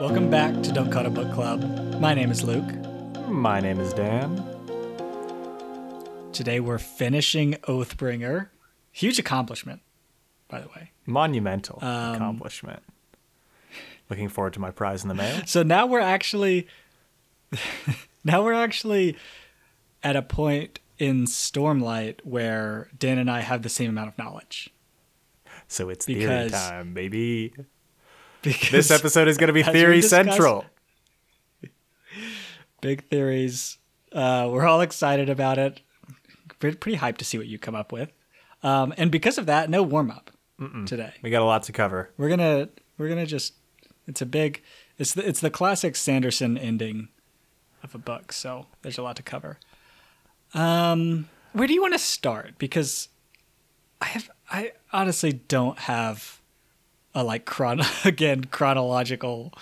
Welcome back to Don't Cut a Book Club. My name is Luke. My name is Dan. Today we're finishing Oathbringer. Huge accomplishment, by the way. Monumental Um, accomplishment. Looking forward to my prize in the mail. So now we're actually now we're actually at a point in Stormlight where Dan and I have the same amount of knowledge. So it's theory Because- time, baby. Because This episode is going to be theory central. big theories. Uh, we're all excited about it. Pretty, pretty hyped to see what you come up with. Um, and because of that, no warm up today. We got a lot to cover. We're gonna we're gonna just it's a big it's the, it's the classic Sanderson ending of a book, so there's a lot to cover. Um, where do you want to start? Because I have I honestly don't have a like chron again chronological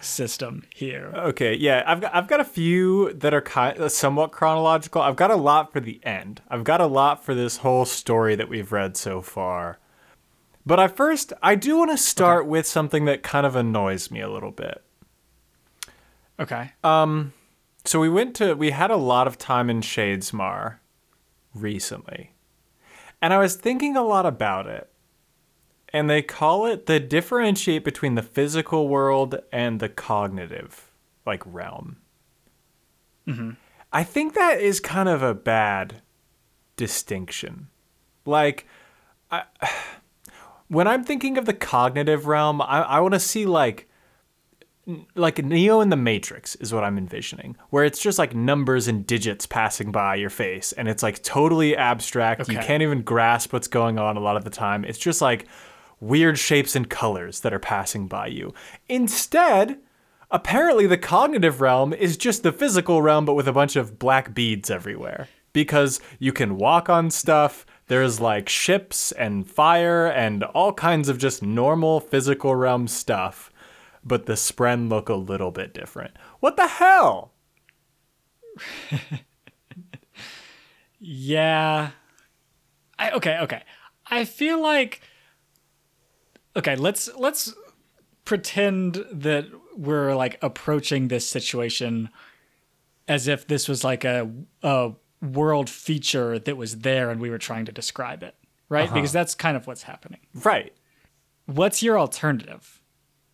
system here. Okay, yeah, I've got I've got a few that are kind somewhat chronological. I've got a lot for the end. I've got a lot for this whole story that we've read so far. But I first I do want to start with something that kind of annoys me a little bit. Okay. Um So we went to we had a lot of time in Shadesmar recently. And I was thinking a lot about it. And they call it the differentiate between the physical world and the cognitive like realm. Mm-hmm. I think that is kind of a bad distinction. Like I, when I'm thinking of the cognitive realm, I, I want to see like like Neo in the Matrix is what I'm envisioning, where it's just like numbers and digits passing by your face, and it's like totally abstract. You can't even grasp what's going on a lot of the time. It's just like weird shapes and colors that are passing by you. Instead, apparently the cognitive realm is just the physical realm, but with a bunch of black beads everywhere. Because you can walk on stuff, there's like ships and fire and all kinds of just normal physical realm stuff, but the Spren look a little bit different. What the hell? Yeah. I okay, okay. I feel like okay, let's let's pretend that we're like approaching this situation as if this was like a a world feature that was there and we were trying to describe it, right? Uh-huh. Because that's kind of what's happening. Right. What's your alternative?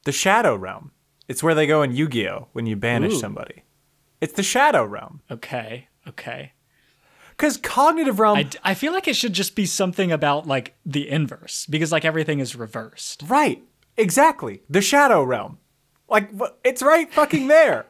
The Shadow Realm. It's where they go in Yu Gi Oh! when you banish Ooh. somebody. It's the Shadow Realm. Okay, okay. Because cognitive realm. I, feel like it should just be something about like the inverse because like everything is reversed. Right. Exactly. The Shadow Realm. Like, it's right fucking there.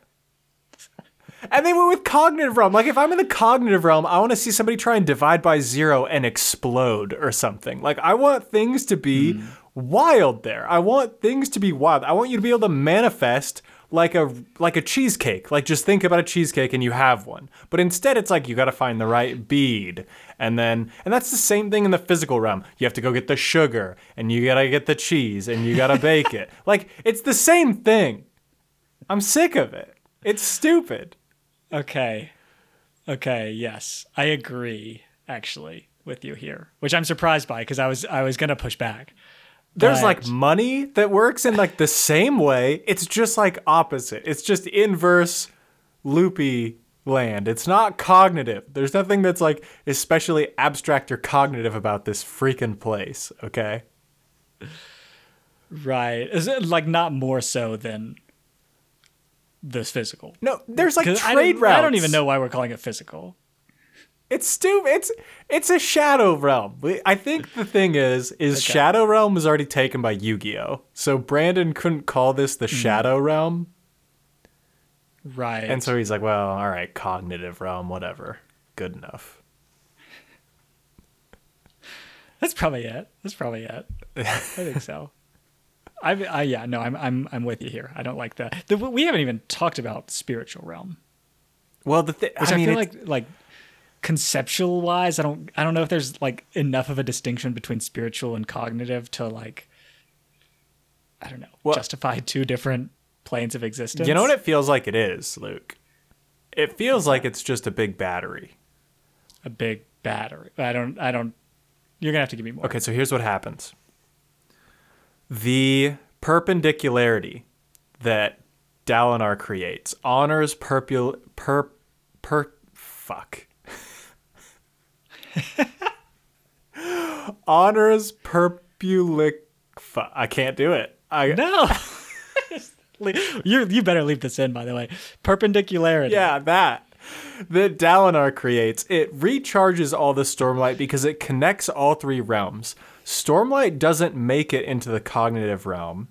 and they went with Cognitive Realm. Like, if I'm in the Cognitive Realm, I want to see somebody try and divide by zero and explode or something. Like, I want things to be hmm. wild there. I want things to be wild. I want you to be able to manifest like a like a cheesecake. Like just think about a cheesecake and you have one. But instead it's like you got to find the right bead. And then and that's the same thing in the physical realm. You have to go get the sugar and you got to get the cheese and you got to bake it. Like it's the same thing. I'm sick of it. It's stupid. Okay. Okay, yes. I agree actually with you here, which I'm surprised by because I was I was going to push back. There's But- like money that works in like the same way. It's just like opposite. It's just inverse loopy land. It's not cognitive. There's nothing that's like especially abstract or cognitive about this freaking place, okay? Right. Is it like not more so than this physical? No, there's like trade don't- routes. I don't even know why we're calling it physical. It's stupid. It's it's a shadow realm. I think the thing is, is shadow realm was already taken by Yu-Gi-Oh. So Brandon couldn't call this the hmm. shadow realm, Right. and so he's like, well, all right, cognitive realm, whatever, good enough. That's probably it. That's probably it. I think so. I, I yeah no I'm I'm I'm with you here. I don't like that. The, we haven't even talked about spiritual realm, Well, the thing, I I, mean, feel like like conceptual wise, I don't I don't know if there's like enough of a distinction between spiritual and cognitive to like I don't know Well- justify two different planes of existence. you know what it feels like it is, Luke. It feels like it's just a big battery. a big battery. I don't I don't. You're gonna have to give me more. Okay, so here's what happens. The perpendicularity that Dalinar creates honors purpul per per fuck. Honors perpulicfa. I can't do it. I No. you you better leave this in, by the way. Perpendicularity. Yeah, that. That Dalinar creates. It recharges all the Stormlight because it connects all three realms. Stormlight doesn't make it into the cognitive realm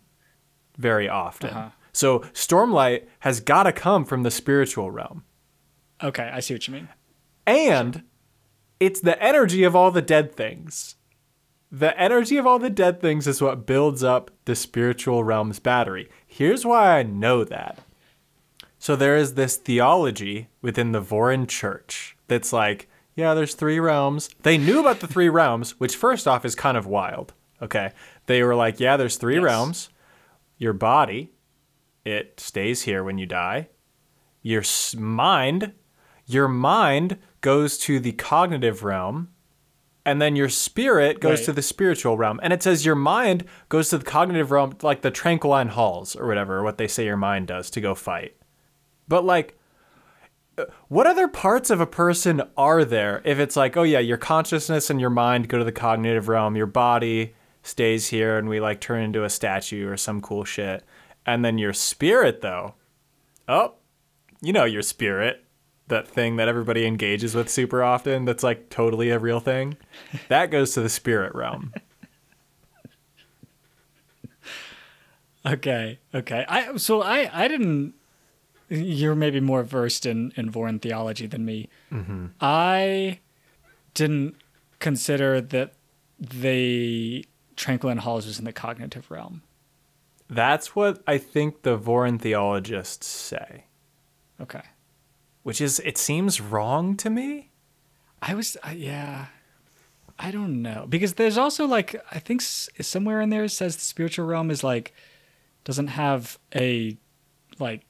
very often. Uh-huh. So Stormlight has got to come from the spiritual realm. Okay, I see what you mean. And it's the energy of all the dead things. The energy of all the dead things is what builds up the spiritual realm's battery. Here's why I know that. So there is this theology within the Vorin church that's like, yeah, there's three realms. They knew about the three realms, which first off is kind of wild. Okay. They were like, yeah, there's three Yes. realms. Your body, it stays here when you die. Your mind, your mind goes to the cognitive realm, and then your spirit goes Right. to the spiritual realm. And it says your mind goes to the cognitive realm, like the Tranquiline Halls or whatever, what they say your mind does to go fight. But like, what other parts of a person are there if it's like, oh yeah, your consciousness and your mind go to the cognitive realm, your body stays here, and we like turn into a statue or some cool shit, and then your spirit though, oh, you know your spirit, that thing that everybody engages with super often, that's like totally a real thing, that goes to the spirit realm. Okay, okay. I so I I didn't. You're maybe more versed in in Vorin theology than me. Mm-hmm. I didn't consider that the Tranquiline Halls was in the cognitive realm. That's what I think the Vorin theologists say, Okay, which is it seems wrong to me. I was uh, yeah. I don't know because there's also like I think s- somewhere in there it says the spiritual realm is like doesn't have a like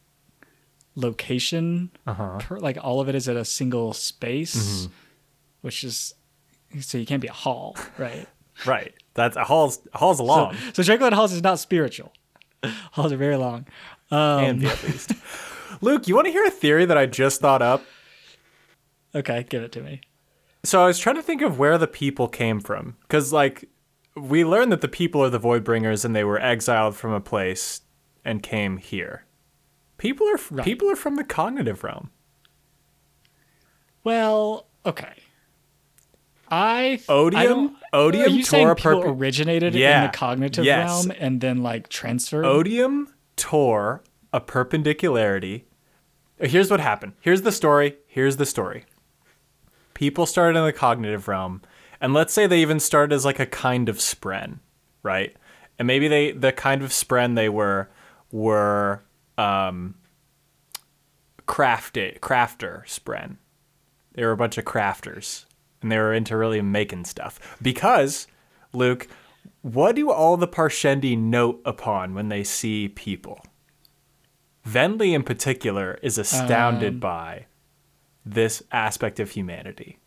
location Uh-huh. per, like all of it is at a single space, Mm-hmm. which is so you can't be a hall, right? Right. That's a hall's hall's long. so Tranquiline Halls is not spiritual. Halls are very long. Um, at least. Luke, you want to hear a theory that I just thought up? okay, give it to me. So I was trying to think of where the people came from, because like we learned that the people are the Voidbringers and they were exiled from a place and came here. People are Right. people are from the cognitive realm. Well, okay. I Odium? I Odium, Are you Tor, people Purple- originated in the cognitive Yes. realm and then like transferred? Odium tore a perpendicularity. Here's what happened. Here's the story. Here's the story. People started in the cognitive realm, and let's say they even started as like a kind of spren, right? And maybe they the kind of spren they were were um crafted crafter spren. They were a bunch of crafters, and they were into really making stuff. Because, Luke, what do all the Parshendi note upon when they see people? Venli, in particular, is astounded Um. by this aspect of humanity.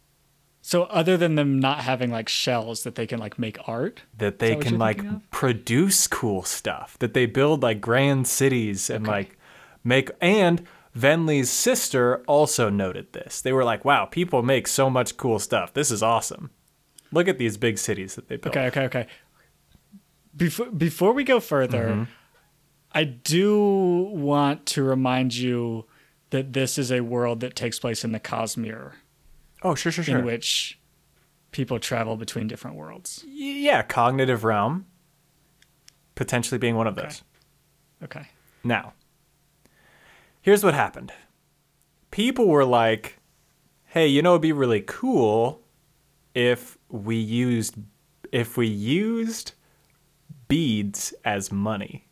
So other than them not having like shells that they can like make art, That they what can like produce cool stuff. That they build like grand cities and Okay. like make. And Venli's sister also noted this. They were like, "Wow, people make so much cool stuff. This is awesome. Look at these big cities that they built." Okay, okay, okay. Before before we go further, Mm-hmm. I do want to remind you that this is a world that takes place in the Cosmere, Oh, sure, sure, sure. in which people travel between different worlds. yeah, cognitive realm potentially being one of those. Okay. Now, here's what happened. People were like, "Hey, you know it'd be really cool if we used if we used beads as money."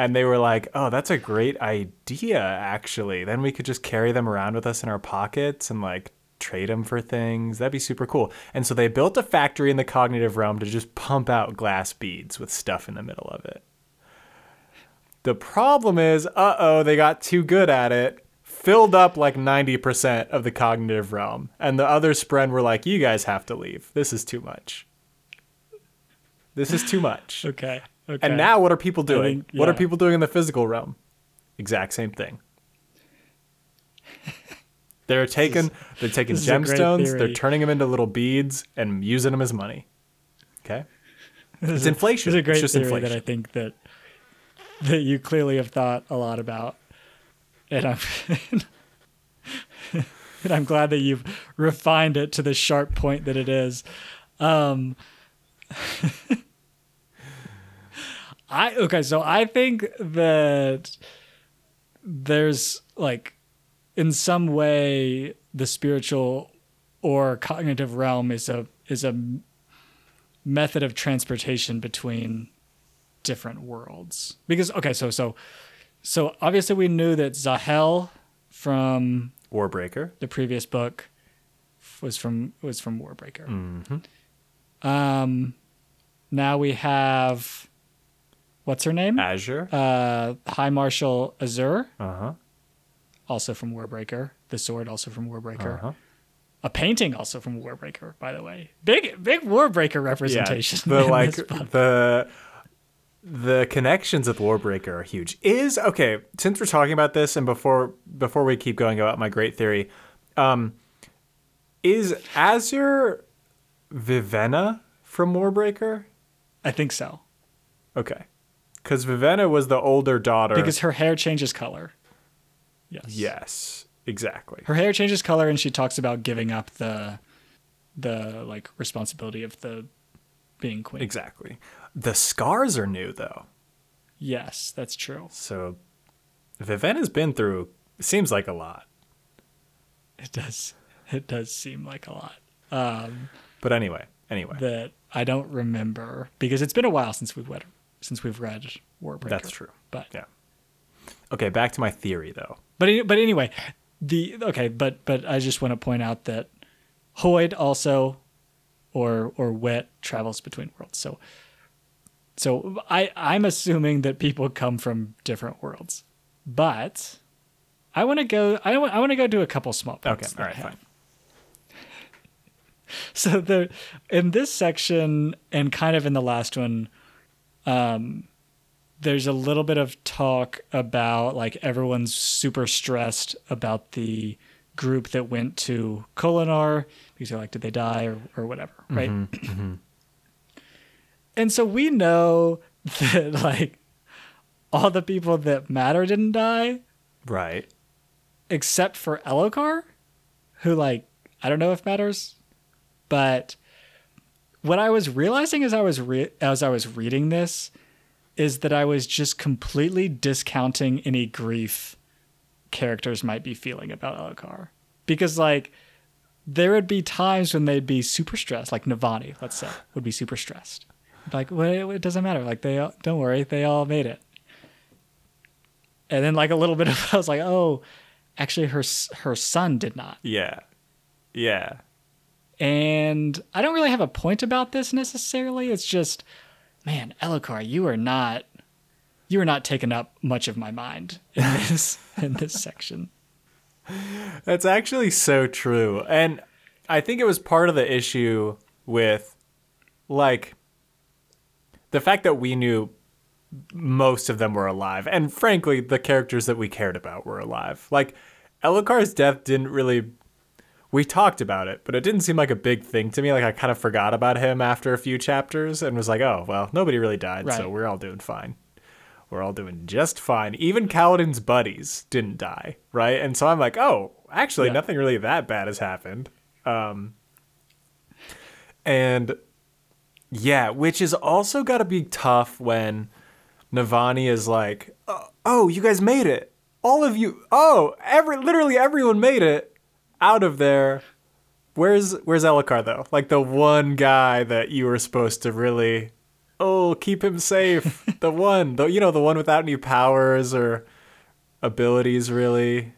And they were like, "Oh, that's a great idea actually. Then we could just carry them around with us in our pockets and like trade them for things. That'd be super cool." And so they built a factory in the cognitive realm to just pump out glass beads with stuff in the middle of it. The problem is, uh oh, they got too good at it, filled up like 90% of the cognitive realm. And the other Spren were like, you guys have to leave. This is too much. This is too much. Okay. Okay. And now what are people doing? think- What are people doing in the physical realm? Exact same thing. They're taking they're taking this is a great gemstones, they're turning them into little beads and using them as money. Okay? It's inflation. It's a It's great just theory inflation. that I think that that you clearly have thought a lot about, and I'm and I'm glad that you've refined it to the sharp point that it is. Um, I okay, so I think that there's like in some way the spiritual or cognitive realm is a is a method of transportation between different worlds. Because okay, so so so obviously we knew that Zahel from Warbreaker. the previous book was from was from Warbreaker. Um, now we have what's her name? Azure. Uh, High Marshal Azure. Uh-huh. also from Warbreaker. The sword, also from Warbreaker. Uh-huh. A painting, also from Warbreaker. By the way, big big Warbreaker representation. Yeah, the like the the connections with Warbreaker are huge. Is okay, since we're talking about this and before before we keep going about my great theory, um is Azure Vivenna from Warbreaker? I think so Okay. Cuz Vivenna was the older daughter. because her hair changes color. Yes. yes, exactly. her hair changes color and she talks about giving up the the like responsibility of the being queen Exactly. The scars are new though. yes that's true So Vivenna's been through seems like a lot. it does it does seem like a lot um But anyway, anyway. that i don't remember because it's been a while since we've read since we've read warbreaker That's true. but Yeah. Okay, back to my theory though. but but anyway the okay but but i just want to point out that Hoid also or or Wit travels between worlds so so i i'm assuming that people come from different worlds but i want to go i want i want to go do a couple small Okay, points all that I right, fine. so there in this section and kind of in the last one um there's a little bit of talk about like everyone's super stressed about the group that went to Kholinar because they're like, did they die or, or whatever, right? And so we know that like all the people that matter didn't die Right. except for Elhokar, who like I don't know if matters, but what I was realizing as I was re- as I was reading this is that I was just completely discounting any grief characters might be feeling about Elhokar because like there would be times when they'd be super stressed, like Navani, let's say, would be super stressed. Like, well, it doesn't matter. Like, they all, don't worry, they all made it. And then, like a little bit of, I was like, oh, actually, her her son did not. Yeah. Yeah. And I don't really have a point about this necessarily. It's just, man, Elhokar, you are not, you are not taking up much of my mind in this in this section. That's actually so true. And I think it was part of the issue with like the fact that we knew most of them were alive. And frankly, the characters that we cared about were alive. Like Elhokar's death didn't really we talked about it, but it didn't seem like a big thing to me. Like I kind of forgot about him after a few chapters and was like, "Oh, well, nobody really died, so we're all doing fine." We're all doing just fine. Even Kaladin's buddies didn't die, right? And so I'm like, oh, actually, Yeah. nothing really that bad has happened. Um, and yeah, which is also got to be tough when Navani is like, oh, oh, you guys made it. All of you. Oh, every literally everyone made it out of there. Where's where's Elhokar though? Like the one guy that you were supposed to really oh, keep him safe. the one, the you know, the one without any powers or abilities really.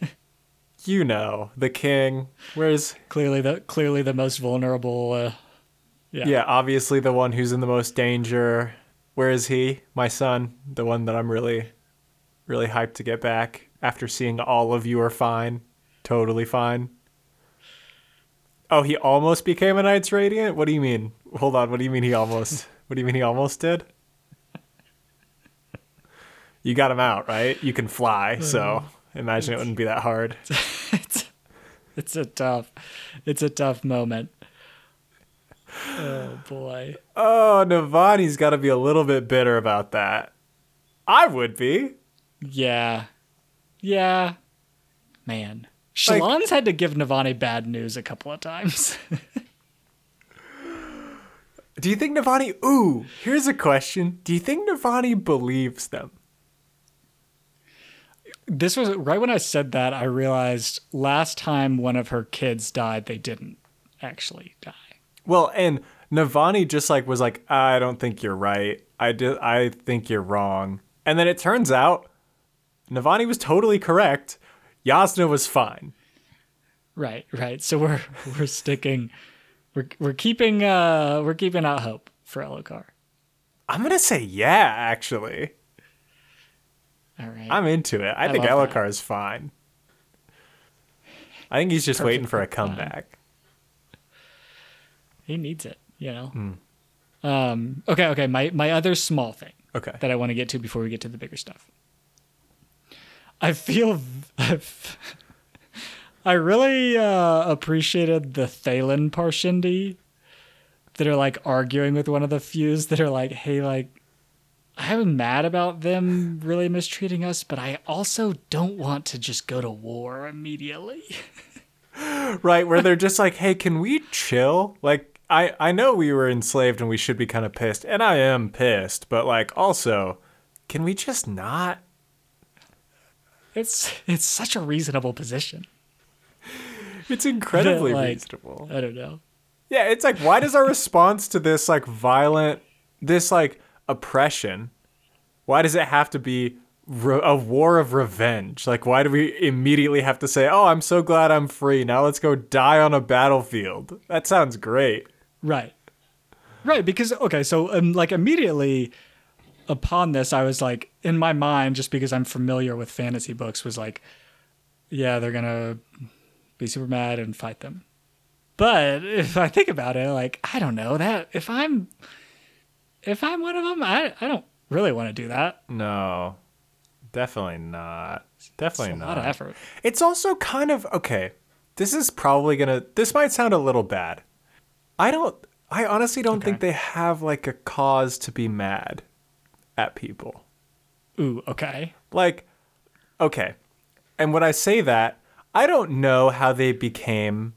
you know, the king. Where's Clearly, the clearly the most vulnerable. Uh, yeah. yeah, obviously the one who's in the most danger. Where is he? My son, the one that I'm really really hyped to get back after seeing all of you are fine. Totally fine. Oh, he almost became a Knights Radiant? What do you mean? Hold on, what do you mean he almost? what do you mean he almost did? you got him out, right? You can fly, so imagine it wouldn't be that hard. it's it's a tough it's a tough moment. Oh boy. Oh, Navani's got to be a little bit bitter about that. I would be. Yeah. Yeah. Man. Like- had to give Navani bad news a couple of times. Do you think Navani? Ooh, here's a question. Do you think Navani believes them? this was right when I said that I realized last time one of her kids died, they didn't actually die. Well, and Navani just like was like, I don't think you're right. I do. I think you're wrong. And then it turns out Navani was totally correct. Jasnah was fine. Right, right. So we're we're sticking we're we're keeping uh we're keeping out hope for Elhokar. I'm gonna say yeah. Actually, All right. I'm into it. I, think love. Elhokar is fine. I think he's just waiting for a comeback. he needs it, you know. Hmm. Um okay, okay, my my other small thing Okay. that I want to get to before we get to the bigger stuff. I feel I've, I really uh, appreciated the Thaylen Parshendi that are like arguing with one of the Fused that are like, hey, like, I'm mad about them really mistreating us, but I also don't want to just go to war immediately. right where they're just like hey can we chill like i i know we were enslaved and we should be kind of pissed and i am pissed but like also can we just not It's it's such a reasonable position. it's incredibly Like- reasonable I don't know. yeah it's like why does our response to this like violent this like oppression why does it have to be re- a war of revenge like why do we immediately have to say oh i'm so glad i'm free now let's go die on a battlefield that sounds great Right. Right, because okay, so um, like immediately upon this I was like in my mind just because I'm familiar with fantasy books was like yeah, they're to be super mad and fight them. But if I think about it like I don't know that if I'm if I'm one of them I I don't really want to do that. No, definitely not. Definitely It's a not. lot of effort. It's also kind of okay. This is probably gonna. This might sound a little bad. I don't. I honestly don't think they have like a cause to be mad at people. Ooh, okay. Like, okay. And when I say that, I don't know how they became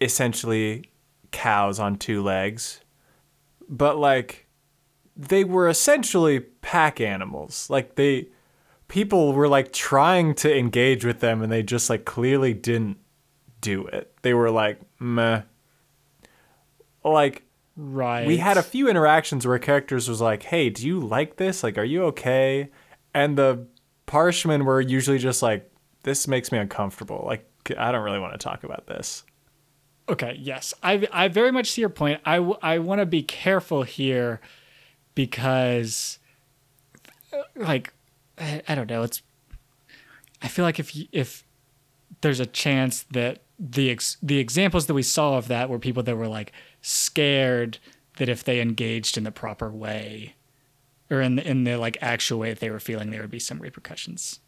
essentially cows on two legs, but like they were essentially pack animals. Like they people were like trying to engage with them and they just like clearly didn't do it. They were like, meh. Like Right. we had a few interactions where characters was like, "Hey, do you like this? Like, are you okay?" And the parshmen were usually just like, "This makes me uncomfortable. Like, I don't really want to talk about this." Okay, yes. I I very much see your point. I I want to be careful here because uh, like I, I don't know, it's I feel like if you, if there's a chance that the ex, the examples that we saw of that were people that were like scared that if they engaged in the proper way or in the, in the like actual way that they were feeling there would be some repercussions.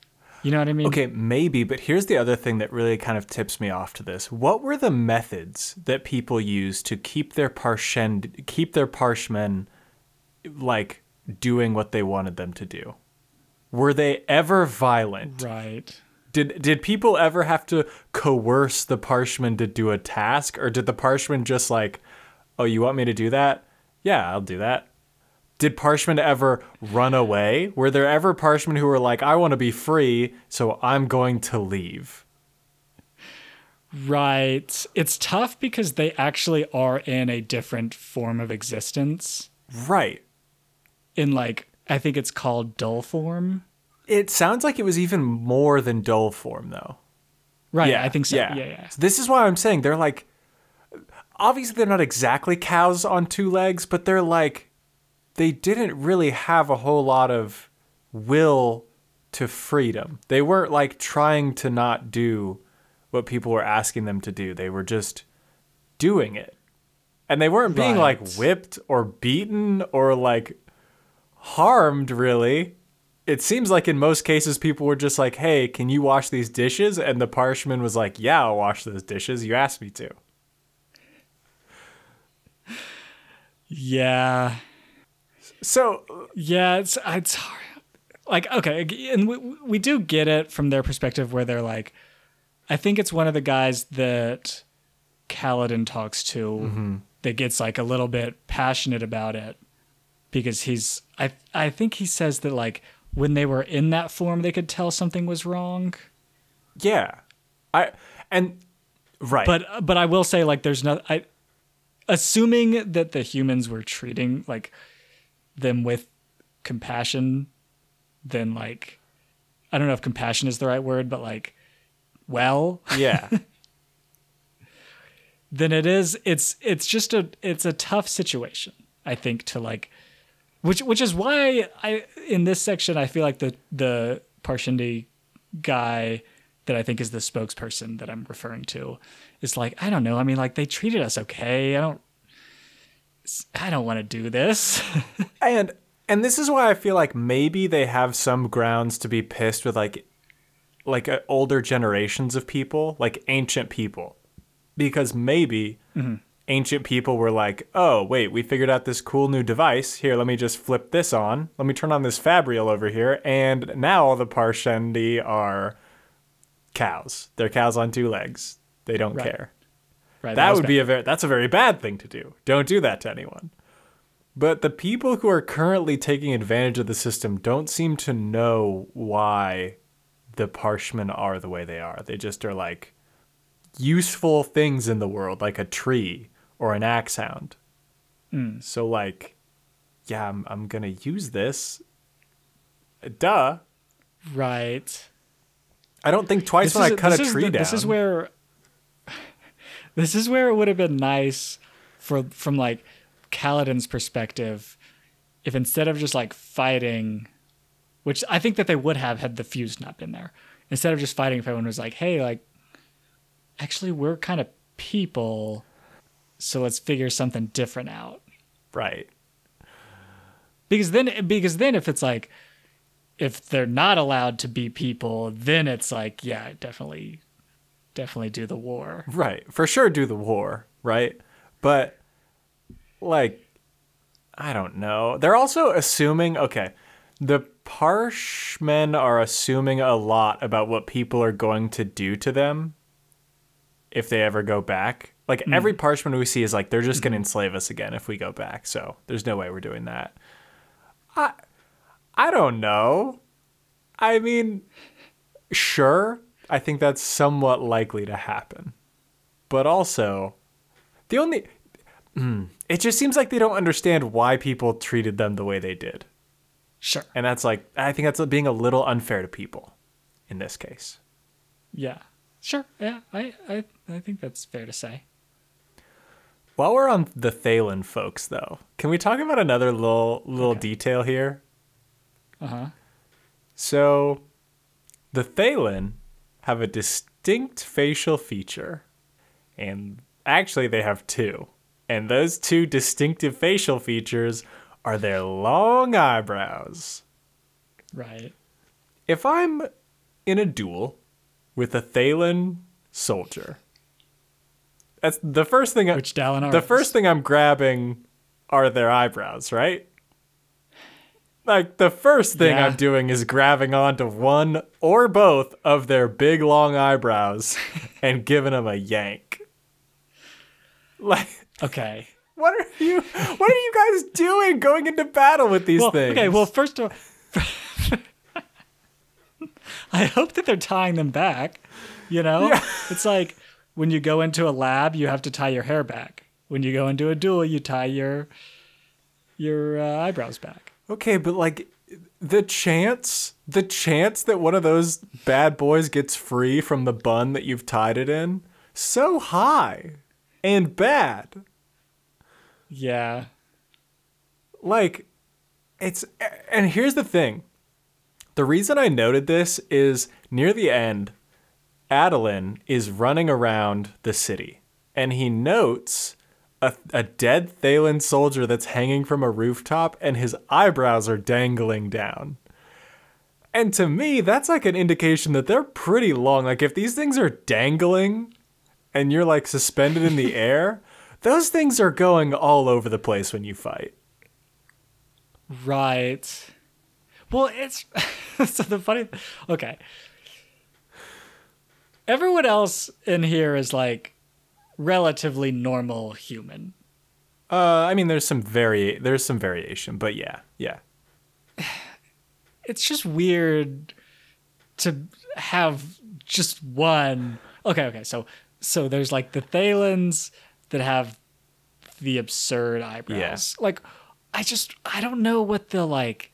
You know what I mean? Okay, maybe, but here's the other thing that really kind of tips me off to this. What were the methods that people used to keep their parshen keep their parshmen like doing what they wanted them to do? Were they ever violent? Right. Did did people ever have to coerce the parshmen to do a task, or did the parshmen just like, oh, you want me to do that? Yeah, I'll do that. Did parshmen ever run away? Were there ever parshmen who were like, I want to be free, so I'm going to leave? Right. It's tough because they actually are in a different form of existence. Right. In like, I think it's called dull form. It sounds like it was even more than dull form, though. Right. yeah, I think so. Yeah. Yeah. So this is why I'm saying they're like, obviously they're not exactly cows on two legs, but they're like, they didn't really have a whole lot of will to freedom. They weren't like trying to not do what people were asking them to do. They were just doing it. And they weren't being like whipped or beaten or like harmed really. It seems like in most cases people were just like, "Hey, can you wash these dishes?" And the parshman was like, "Yeah, I'll wash those dishes. You asked me to." Yeah. So Yeah, it's it's hard. like okay, and we we do get it from their perspective where they're like, I think it's one of the guys that Kaladin talks to mm-hmm. that gets like a little bit passionate about it because he's I I think he says that like when they were in that form they could tell something was wrong. yeah, I and right, But but I will say like there's no I assuming that the humans were treating like them with compassion then like I don't know if compassion is the right word but like well. Yeah, then it is it's it's just a it's a tough situation I think to like which which is why I in this section I feel like the the Parshendi guy that I think is the spokesperson that I'm referring to is like I don't know. I mean like they treated us okay. I don't I don't want to do this. And and this is why I feel like maybe they have some grounds to be pissed with like like uh, older generations of people, like ancient people, because maybe ancient people were like, oh wait, we figured out this cool new device. Here, let me just flip this on. Let me turn on this Fabrial over here, and now all the Parshendi are cows. They're cows on two legs. They don't Right. care. right That would be a very that's a very bad thing to do. Don't do that to anyone. But the people who are currently taking advantage of the system don't seem to know why the Parshmen are the way they are. They just are like useful things in the world, like a tree or an axe hound. Hmm. So like, yeah, I'm I'm gonna use this. Duh. right I don't think twice when I cut a tree the- down. This is where this is where it would have been nice for from like Kaladin's perspective if instead of just like fighting which I think that they would have had the Fused not been there. Instead of just fighting if everyone was like, hey, like actually we're kind of people, so let's figure something different out. right. Because then because then if it's like if they're not allowed to be people, then it's like, yeah, definitely definitely do the war. Right. For sure do the war, right? But like I don't know. They're also assuming okay, the Parshmen are assuming a lot about what people are going to do to them if they ever go back. Like every parshman we see is like they're just going to enslave us again if we go back. So there's no way we're doing that. I I don't know. I mean, sure, I think that's somewhat likely to happen. But also, the only mm, it just seems like they don't understand why people treated them the way they did. Sure. And that's like I think that's being a little unfair to people in this case. Yeah. Sure. Yeah. I I, I think that's fair to say. While we're on the Thaylen folks though, can we talk about another little little Okay. detail here? Uh-huh. So, the Thaylen have a distinct facial feature. And actually, they have two. And those two distinctive facial features are their long eyebrows. Right. If I'm in a duel with a Thaylen soldier, that's the first thing. Which the first thing I'm grabbing are their eyebrows, right? Like the first thing Yeah. I'm doing is grabbing onto one or both of their big long eyebrows and giving them a yank. Like, Okay. what are you? What are you guys doing going into battle with these Well, things? okay, well first of all I hope that they're tying them back. You know? Yeah. It's like when you go into a lab, you have to tie your hair back. When you go into a duel, you tie your your uh, eyebrows back. Okay, but like the chance, the chance that one of those bad boys gets free from the bun that you've tied it in, so high and bad. Yeah. Like it's and here's the thing. The reason I noted this is near the end, Adolin is running around the city and he notes a, a dead Thaylen soldier that's hanging from a rooftop and his eyebrows are dangling down. And to me, that's like an indication that they're pretty long. Like if these things are dangling and you're like suspended in the air, those things are going all over the place when you fight. Right. Well, it's so the funny. Okay. Everyone else in here is like relatively normal human. Uh, I mean, there's some vari- there's some variation, but yeah, yeah. It's just weird to have just one. Okay, okay. So so there's like the Thaylens that have the absurd eyebrows. Like I just I don't know what the like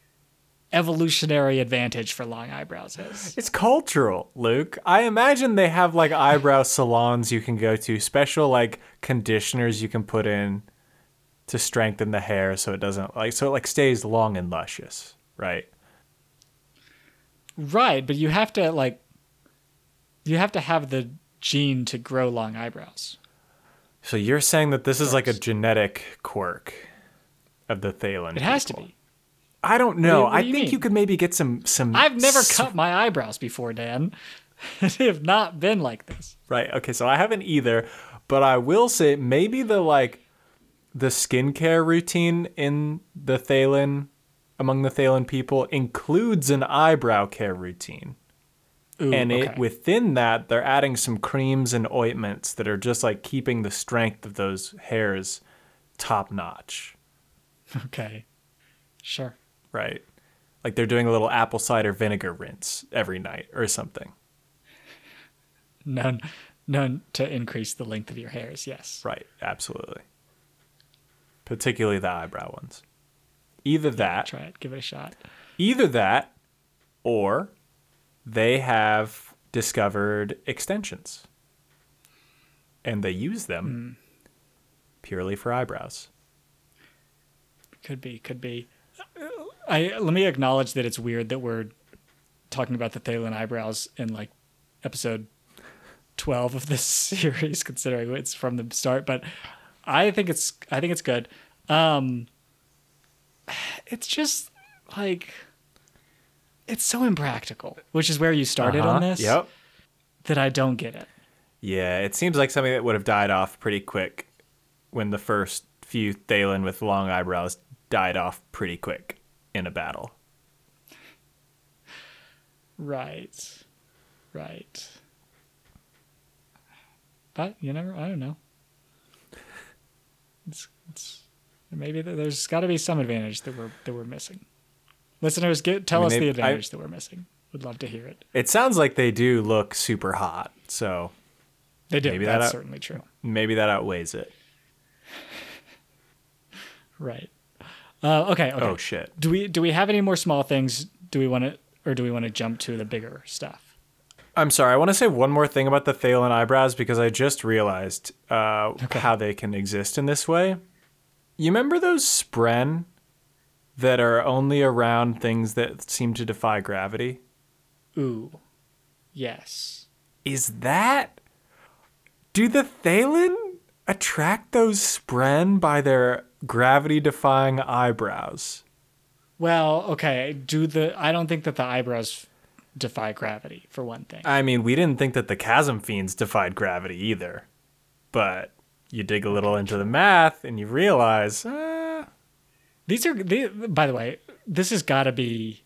evolutionary advantage for long eyebrows is. It's cultural, Luke. I imagine they have like eyebrow salons you can go to, special like conditioners you can put in to strengthen the hair so it doesn't like so it like stays long and luscious, right? Right, but you have to like you have to have the gene to grow long eyebrows. So you're saying that this is like a genetic quirk of the Thaylen. It has to be. I don't know. what do I you think mean? you could maybe get some some I've never s- cut my eyebrows before, Dan. they have not been like this. Right. Okay. So I haven't either, but I will say maybe the like the skincare routine in the Thaylen among the Thaylen people includes an eyebrow care routine. Ooh, and okay. it within that they're adding some creams and ointments that are just like keeping the strength of those hairs top notch. okay. Sure. Right. Like they're doing a little apple cider vinegar rinse every night or something. None none to increase the length of your hairs, yes. Right, absolutely. Particularly the eyebrow ones. Either that, Try it. Give it a shot. either that, or they have discovered extensions. And they use them hmm. purely for eyebrows. Could be, could be. I let me acknowledge that it's weird that we're talking about the Thaylen eyebrows in like episode twelve of this series, considering it's from the start. But I think it's I think it's good. Um, it's just like it's so impractical, which is where you started on Uh-huh, this. Yep. That I don't get it. Yeah, it seems like something that would have died off pretty quick when the first few Thaylen with long eyebrows died off pretty quick in a battle. Right. Right. But you never I don't know. It's it's maybe there's got to be some advantage that we're that we're missing. Listeners, get tell I mean, us the they- I- advantage that we're missing. Would love to hear it. It sounds like they do look super hot, so They do. Maybe that That's out- certainly true. maybe that outweighs it. Right. Uh, okay. Okay. Oh shit. do we do we have any more small things? Do we want to or do we want to jump to the bigger stuff? I'm sorry. I want to say one more thing about the Thaylen eyebrows because I just realized uh, how they can exist in this way. You remember those spren that are only around things that seem to defy gravity? Ooh. Yes. Is that. Do the Thaylen attract those spren by their gravity defying eyebrows? Well, okay. Do the I don't think that the eyebrows defy gravity for one thing. I mean, we didn't think that the chasm fiends defied gravity either. But you dig a little into the math and you realize, uh, These are, they, by the way, this has got to be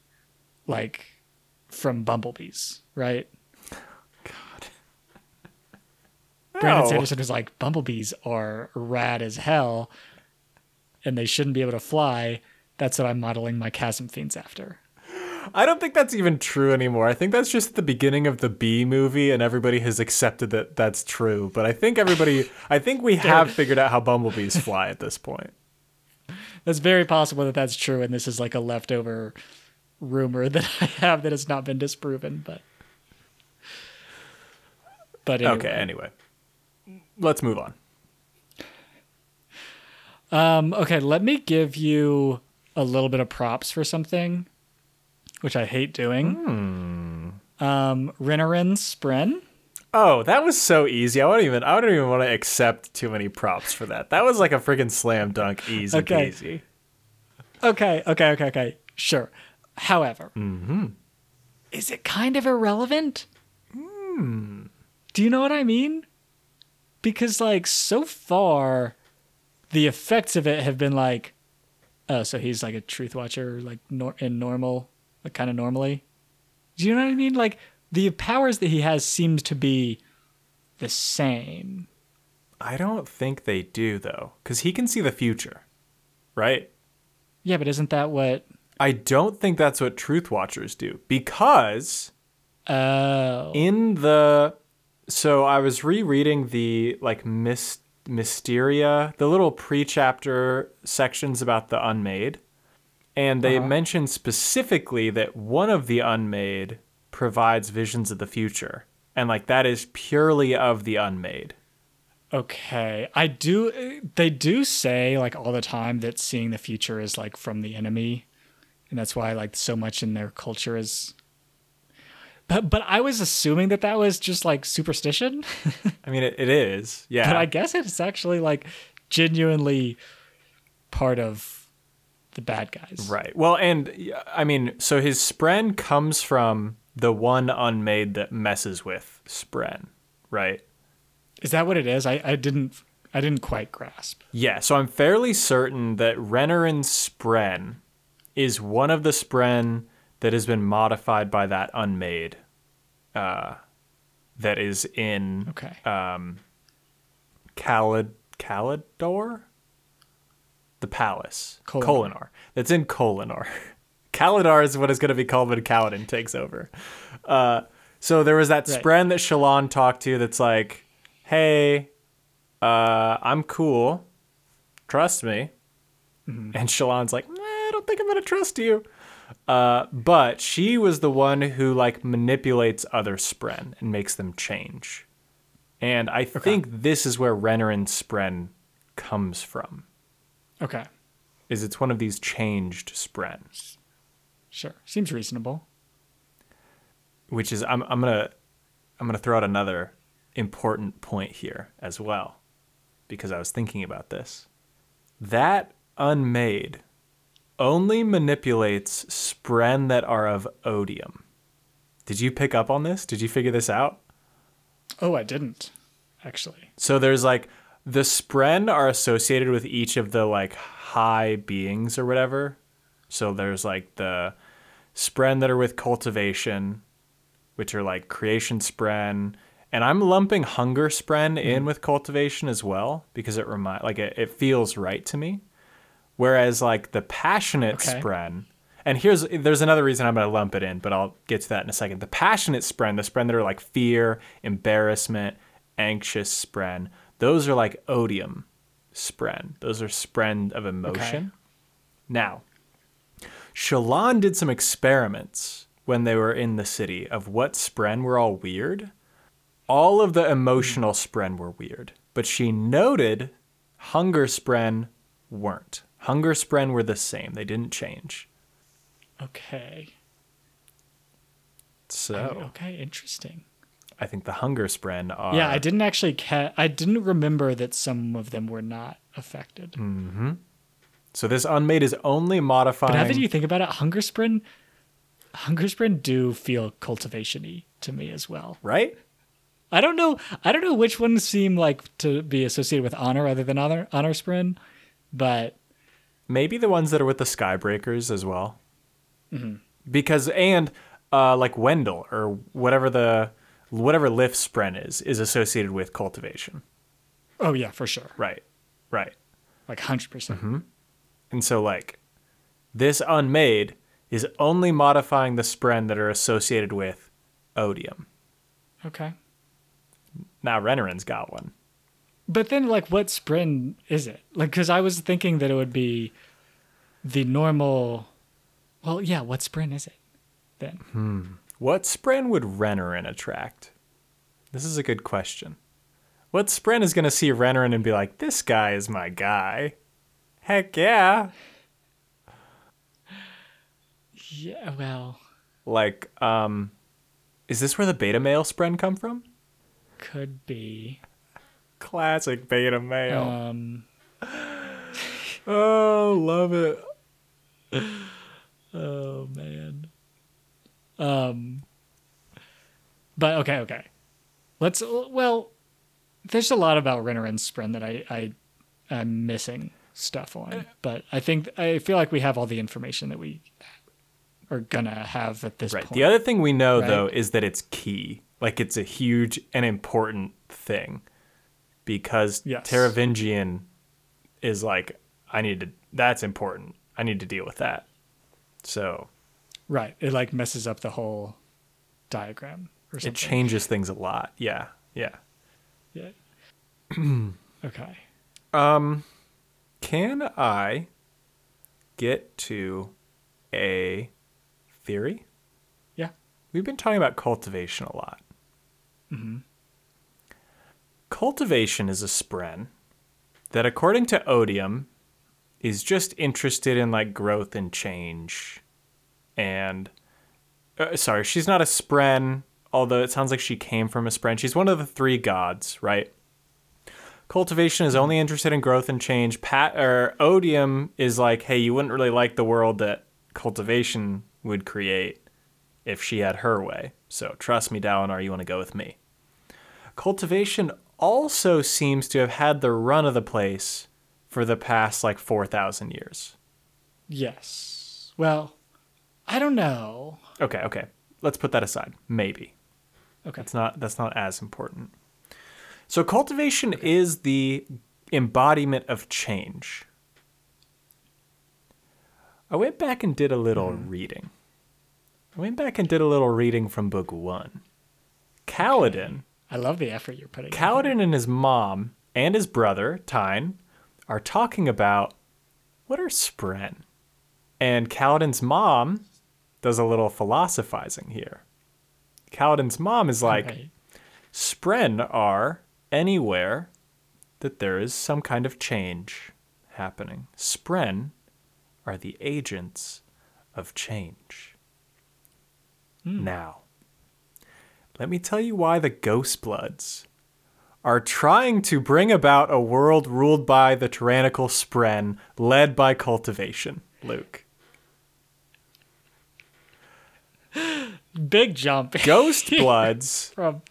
like from bumblebees, right? God. Brandon No. Sanderson was like, bumblebees are rad as hell, and they shouldn't be able to fly. That's what I'm modeling my chasm fiends after. I don't think that's even true anymore. I think that's just the beginning of the B movie, and everybody has accepted that that's true. But I think everybody, I think we have figured out how bumblebees fly at this point. That's very possible that that's true, and this is like a leftover rumor that I have that has not been disproven. But, but anyway. Okay, anyway, let's move on. Um, okay, let me give you a little bit of props for something, which I hate doing. Um, Renarin Spren. Oh, that was so easy. I wouldn't even, I don't even want to accept too many props for that. That was like a freaking slam dunk, easy Okay. peasy. Okay, okay, okay, okay. Sure. However, is it kind of irrelevant? Hmm. Do you know what I mean? Because like so far, the effects of it have been like, oh, so he's like a truth watcher, like nor- in normal, like kind of normally. Do you know what I mean? Like the powers that he has seems to be the same. I don't think they do though, because he can see the future, right? Yeah, but isn't that what? I don't think that's what truth watchers do because Oh, in the so I was rereading the like Mys- Mysteria, the little pre-chapter sections about the unmade, and they Uh-huh. mention specifically that one of the unmade provides visions of the future, and like that is purely of the unmade. okay. I do. They do say like all the time that seeing the future is like from the enemy, and that's why like so much in their culture is. But but I was assuming that that was just like superstition. I mean, it, it is, yeah. but I guess it's actually like genuinely part of the bad guys. Right. Well, and I mean, so his spren comes from the one unmade that messes with spren, right? Is that what it is? I, I didn't I didn't quite grasp. Yeah, so I'm fairly certain that Renarin spren is one of the spren that has been modified by that unmade uh that is in Okay. um Calid Calidor? The palace. Kholinar. Kholinar. That's in Kholinar. Kalidar is what is going to be called when Kaladin takes over. Uh, so there was that Right. spren that Shallan talked to that's like, hey, uh, I'm cool. Trust me. And Shallan's like, nah, I don't think I'm going to trust you. Uh, but she was the one who like manipulates other spren and makes them change. And I think this is where Renarin spren comes from. Okay. Is it's one of these changed spren, Sure. Seems reasonable. which is I'm I'm gonna I'm gonna throw out another important point here as well, because I was thinking about this. That unmade only manipulates spren that are of odium. Did you pick up on this? Did you figure this out? Oh, I didn't actually. So there's like the spren are associated with each of the like high beings or whatever. So there's like the spren that are with cultivation, which are like creation spren, and I'm lumping hunger spren in mm-hmm. with cultivation as well because it remind like it, it feels right to me. Whereas like the passionate Okay. spren, and here's there's another reason I'm gonna lump it in, but I'll get to that in a second. The passionate spren, the spren that are like fear, embarrassment, anxious spren, those are like odium spren. Those are spren of emotion. Now, Shallan did some experiments when they were in the city of what spren were all weird. All of the emotional spren were weird, but she noted hunger spren weren't. Hunger spren were the same. They didn't change. Okay. So Okay, interesting. I think the hunger spren are Yeah, I didn't actually ca- I didn't remember that some of them were not affected. Hmm. So this unmade is only modifying But now that you think about it, Hunger Spren, Hunger Spren do feel cultivation-y to me as well. right? I don't know. I don't know which ones seem like to be associated with honor rather than honor honor Spren, but Maybe the ones that are with the Skybreakers as well. Mm-hmm. Because and uh, like Wyndle or whatever the whatever Lift Spren is is associated with cultivation. oh yeah, for sure, Right. Right. like 100 percent. Mm-hmm. And so like this unmade is only modifying the spren that are associated with odium. Okay, Now Renarin's got one. But then like, what Spren is it? Like, because I was thinking that it would be the normal. Well, yeah. What Spren is it then? hmm. What spren would Renarin attract? This is a good question. What spren is going to see Renarin and be like, this guy is my guy? Heck yeah. Yeah. Well, Like, um, is this where the beta male spren come from? could be. Classic beta male. Um. oh, love it. Oh man. Um But okay, okay. Let's well. There's a lot about Renarin Spren that I I am missing stuff on, but I think I feel like we have all the information that we are gonna have at this Right. point. The other thing we know Right. though is that it's key. Like it's a huge and important thing because Yes. Taravangian is like I need to that's important. I need to deal with that. So, right. It like messes up the whole diagram or something. it changes things a lot. Yeah. Yeah. Yeah. okay. Um can I get to a theory? Yeah. We've been talking about cultivation a lot. Cultivation is a spren that, according to Odium, is just interested in like growth and change. And uh, sorry, she's not a spren, although it sounds like she came from a spren. She's one of the three gods, right? Cultivation is only interested in growth and change. Pat or Odium is like, hey, you wouldn't really like the world that cultivation would create if she had her way. So trust me, Dalinar, you want to go with me. Cultivation also seems to have had the run of the place for the past like 4,000 years. Yes. Well, I don't know. Okay, okay. Let's put that aside. Maybe. Okay. That's not that's not as important. So cultivation is the embodiment of change. I went back and did a little hmm. reading. I went back and did a little reading from book 1. Kaladin I love the effort you're putting. in. Kaladin and his mom and his brother, Tien, are talking about what are spren? And Kaladin's mom does a little philosophizing here. Kaladin's mom is like, spren are anywhere that there is some kind of change happening. Spren are the agents of change. Hmm. Now, let me tell you why the Ghost Bloods are trying to bring about a world ruled by the tyrannical Spren, led by cultivation, Luke. Big jump. Ghost Bloods, From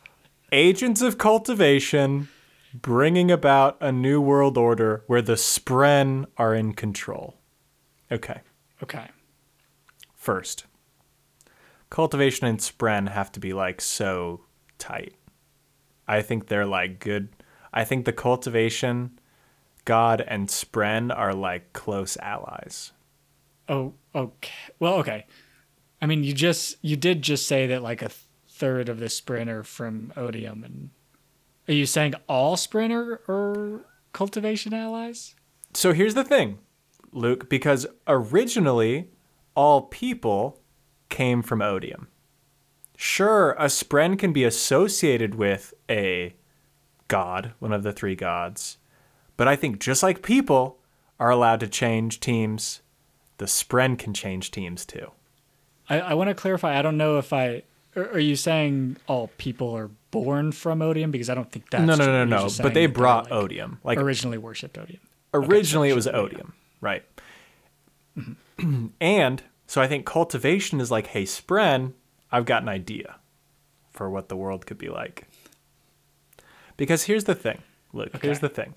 agents of cultivation, bringing about a new world order where the Spren are in control. Okay, okay. first, cultivation and Spren have to be like so tight. I think they're like good. I think the cultivation god and Spren are like close allies. Oh, okay. Well, okay. I mean, you just you did just say that like a third of the sprinter from Odium, and are you saying all sprinter or cultivation allies? So here's the thing, Luke, because originally all people came from Odium. Sure, a Spren can be associated with a god, one of the three gods, but I think just like people are allowed to change teams, the Spren can change teams too. I, I want to clarify. I don't know if I. Are you saying all people are born from Odium? Because I don't think that's no, no, true. no, no, But they brought like, Odium. Like originally worshipped Odium. originally so it was odium right mm-hmm. and so i think cultivation is like hey spren i've got an idea for what the world could be like because here's the thing look here's the thing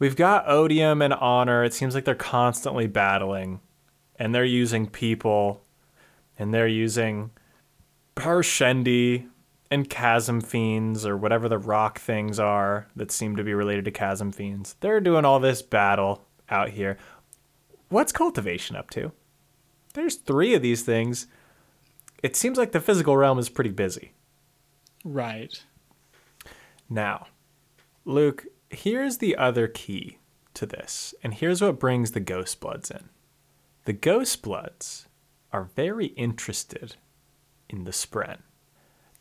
we've got odium and honor it seems like they're constantly battling and they're using people and they're using Parshendi and chasm fiends or whatever the rock things are that seem to be related to chasm fiends. They're doing all this battle out here. What's cultivation up to? There's three of these things. It seems like the physical realm is pretty busy. Right. Now, Luke, here's the other key to this, and here's what brings the Ghost Bloods in. The Ghost Bloods are very interested in the Spren.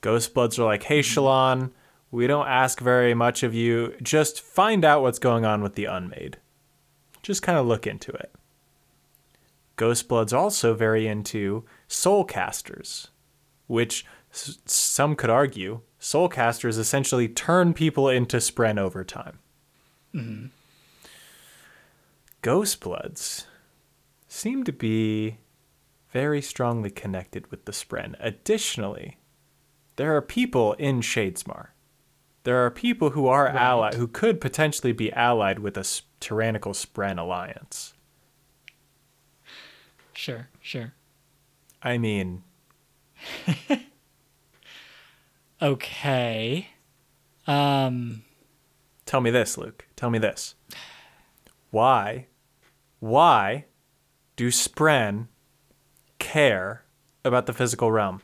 Ghost Bloods are like, hey, mm-hmm. Shallan, we don't ask very much of you. Just find out what's going on with the Unmade. Just kind of look into it. Ghost Bloods also very into soul casters, which s- some could argue soul casters essentially turn people into Spren over time. Mm-hmm. Ghost Bloods seem to be very strongly connected with the Spren. Additionally, there are people in Shadesmar. There are people who are Right. allied, who could potentially be allied with a tyrannical Spren alliance. Sure, sure. I mean, Okay. Um, tell me this, Luke. Tell me this. Why, why do Spren care about the physical realm?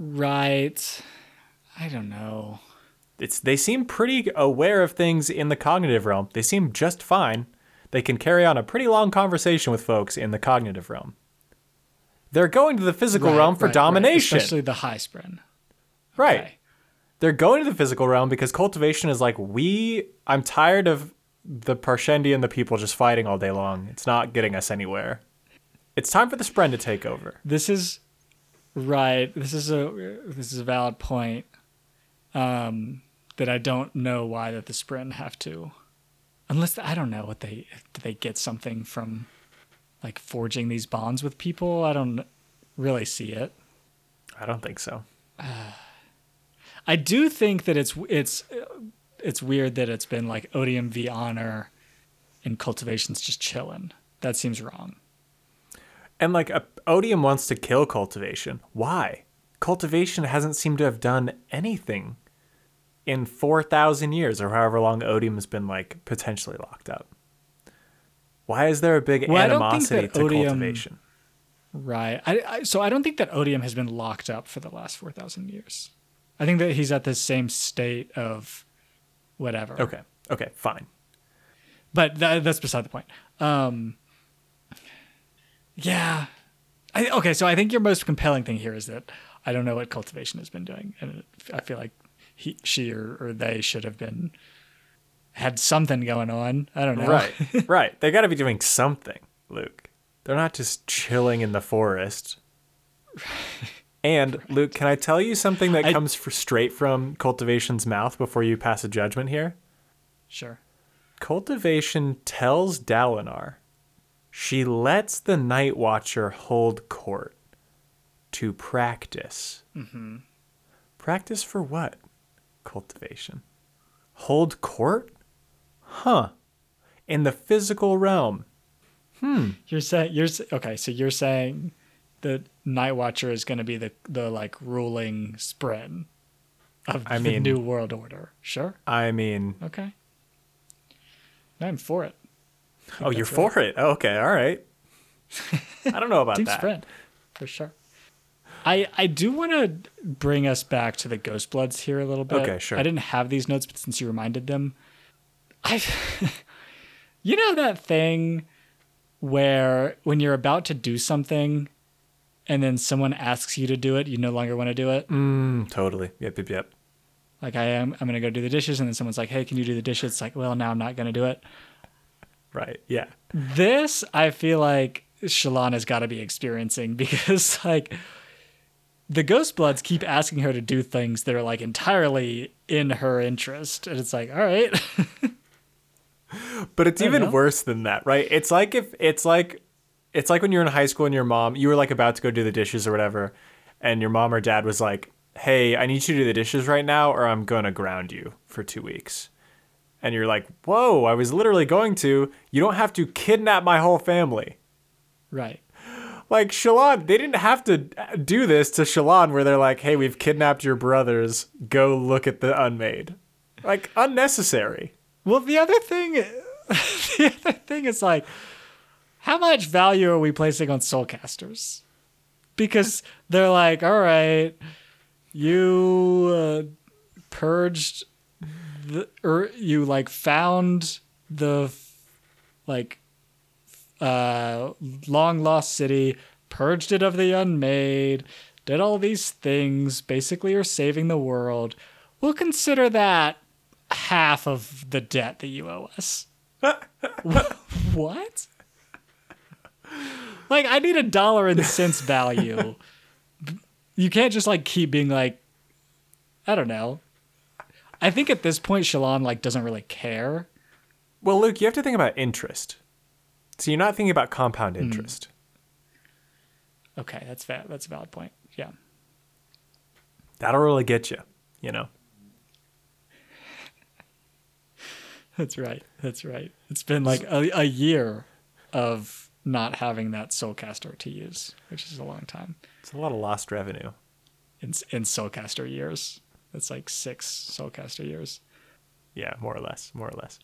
right. I don't know. It's they seem pretty aware of things in the cognitive realm. They seem just fine. They can carry on a pretty long conversation with folks in the cognitive realm. They're going to the physical Right, realm for right, right. domination. Especially the high spren. right. Okay. They're going to the physical realm because cultivation is like, we I'm tired of the Parshendi and the people just fighting all day long. It's not getting us anywhere. It's time for the Spren to take over. This is right. This is a this is a valid point. Um, that I don't know why that the Spren have to, unless I don't know what they do they get something from, like forging these bonds with people. I don't really see it. I don't think so. I do think that it's it's uh, it's weird that it's been like odium v honor, and cultivation's just chilling. That seems wrong. And like a, Odium wants to kill cultivation. Why? Cultivation hasn't seemed to have done anything in 4,000 years or however long Odium has been like potentially locked up. Why is there a big Well, I don't think animosity to Odium- cultivation? Right. I, I so I don't think that odium has been locked up for the last four thousand years. I think that he's at the same state of whatever. Okay. Okay, fine. But that, that's beside the point. Um, yeah. I, okay, so I think your most compelling thing here is that I don't know what cultivation has been doing, and I feel like he, she, or, or they should have been had something going on. I don't know. Right. right. They got to be doing something, Luke. They're not just chilling in the forest. And Luke, can I tell you something that I- comes straight from cultivation's mouth before you pass a judgment here? Sure. Cultivation tells Dalinar she lets the Night Watcher hold court to practice. Mm-hmm. Practice for what? Cultivation. Hold court? Huh. In the physical realm. Hmm. You're saying you're okay. So you're saying the Night Watcher is going to be the the like ruling spren of I the mean- new world order. Sure. I mean, Okay. I'm for it. oh, you're that's for it. Oh, okay, all right. I don't know about Team that. for sure. I I do want to bring us back to the Ghost Bloods here a little bit. Okay, sure. I didn't have these notes, but since you reminded them, I, you know that thing where when you're about to do something, and then someone asks you to do it, you no longer want to do it. Mm, totally. Yep, yep, yep. Like I am, I'm gonna go do the dishes, and then someone's like, "Hey, can you do the dishes?" It's like, well, now I'm not gonna do it. Right. Yeah. This I feel like Shallan has got to be experiencing because like the Ghost Bloods keep asking her to do things that are like entirely in her interest, and it's like, all right, But it's even know. worse than that, right? It's like if it's like it's like when you're in high school and your mom, you were like about to go do the dishes or whatever, and your mom or dad was like, "Hey, I need you to do the dishes right now, or I'm gonna ground you for two weeks." And you're like, "Whoa, I was literally going to. You don't have to kidnap my whole family." right, Like Shallan, they didn't have to do this to Shallan, where they're like, "Hey, we've kidnapped your brothers. Go look at the unmade." Like unnecessary. Well, the other thing, the other thing is like, how much value are we placing on soulcasters? Because they're like, all right, you uh, purged, the, or you like found the like uh, long lost city, purged it of the unmade, did all these things, basically are saving the world. We'll consider that half of the debt that you owe us. what? Like, I need a dollar and cents value. You can't just like keep being like, I don't know. I think at this point, Shallan like doesn't really care. Well, Luke, you have to think about interest. So you're not thinking about compound interest. Okay, that's fair. That's a valid point. Yeah. That'll really get you, you know. That's right. That's right. It's been like a, a year of not having that Soulcaster to use, which is a long time. It's a lot of lost revenue. In in Soulcaster years, it's like six Soulcaster years. Yeah, more or less, more or less.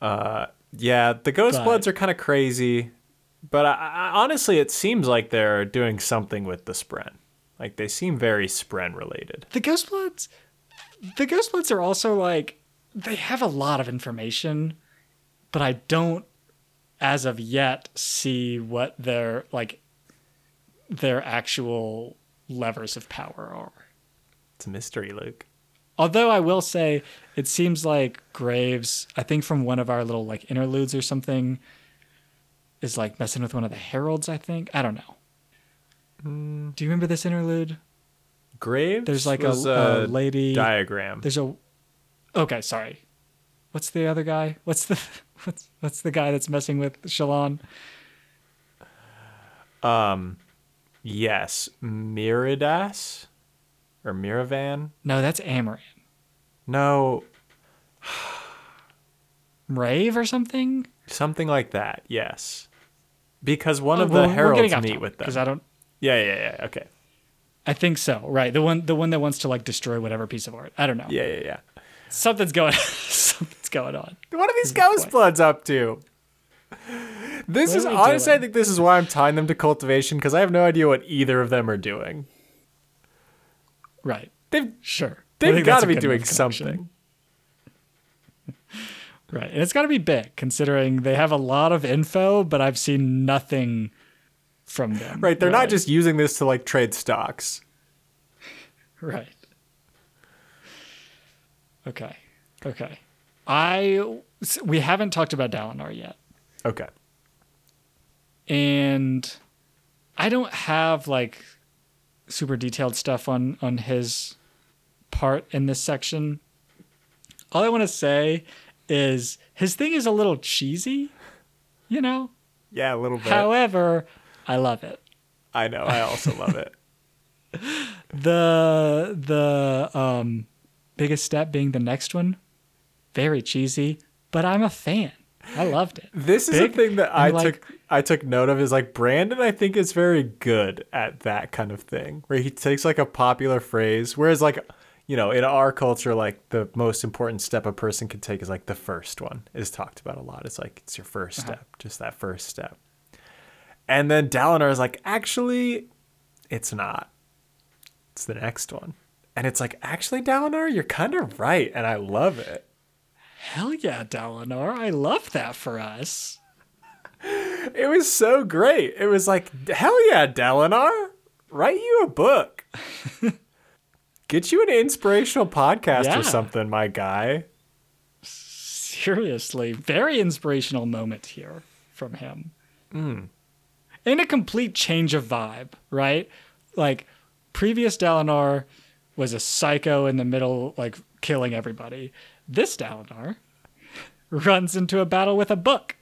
Uh, yeah, the Ghost But- Bloods are kind of crazy, but I, I, honestly, it seems like they're doing something with the Spren. Like they seem very Spren related. The Ghostbloods, the Ghostbloods are also like they have a lot of information, but I don't, as of yet, see what their like their actual levers of power are. It's a mystery, Luke. Although I will say, it seems like Graves, I think from one of our little like interludes or something, is like messing with one of the heralds. I think I don't know. Do you remember this interlude? Graves. There's like a, was a lady. diagram. There's a. Okay, sorry. What's the other guy? What's the what's what's the guy that's messing with Shallan? Um. Yes, Miridas or Miravan. No, that's Amaram. No, Rave or something. something like that. Yes, because one Oh, of the heralds meet with them. because I don't. Yeah, yeah, yeah. Okay. I think so. Right, the one the one that wants to like destroy whatever piece of art. I don't know. Yeah, yeah, yeah. Something's going. something's going on. What are these Is the Ghost. Bloods up to? This What is honestly, I think this is why I'm tying them to cultivation because I have no idea what either of them are doing. Right. They've Sure. They've got to be doing something. Right. And it's got to be big considering they have a lot of info, but I've seen nothing from them. Right? They're really. not just using this to like trade stocks. Right. Okay. Okay. I we haven't talked about Dalinar yet. Okay. And I don't have like super detailed stuff on on his part in this section. All I want to say is his thing is a little cheesy, you know? Yeah, a little bit. However, I love it. I know. I also love it. The the um biggest step being the next one, very cheesy, but I'm a fan. I loved it. This is a thing that I like- took I took note of is like Brandon I think is very good at that kind of thing where he takes like a popular phrase whereas like you know in our culture like the most important step a person can take is like the first one is talked about a lot it's like it's your 1st Uh-huh. step just that first step and then Dalinar is like actually it's not it's the next one and it's like actually Dalinar you're kind of right and I love it Hell yeah, Dalinar. I love that for us. It was so great. It was like, hell yeah, Dalinar, write you a book. Get you an inspirational podcast Yeah. or something, my guy. Seriously, very inspirational moment here from him. Hmm. And a complete change of vibe, right? Like, previous Dalinar was a psycho in the middle, like, killing everybody. This Dalinar runs into a battle with a book.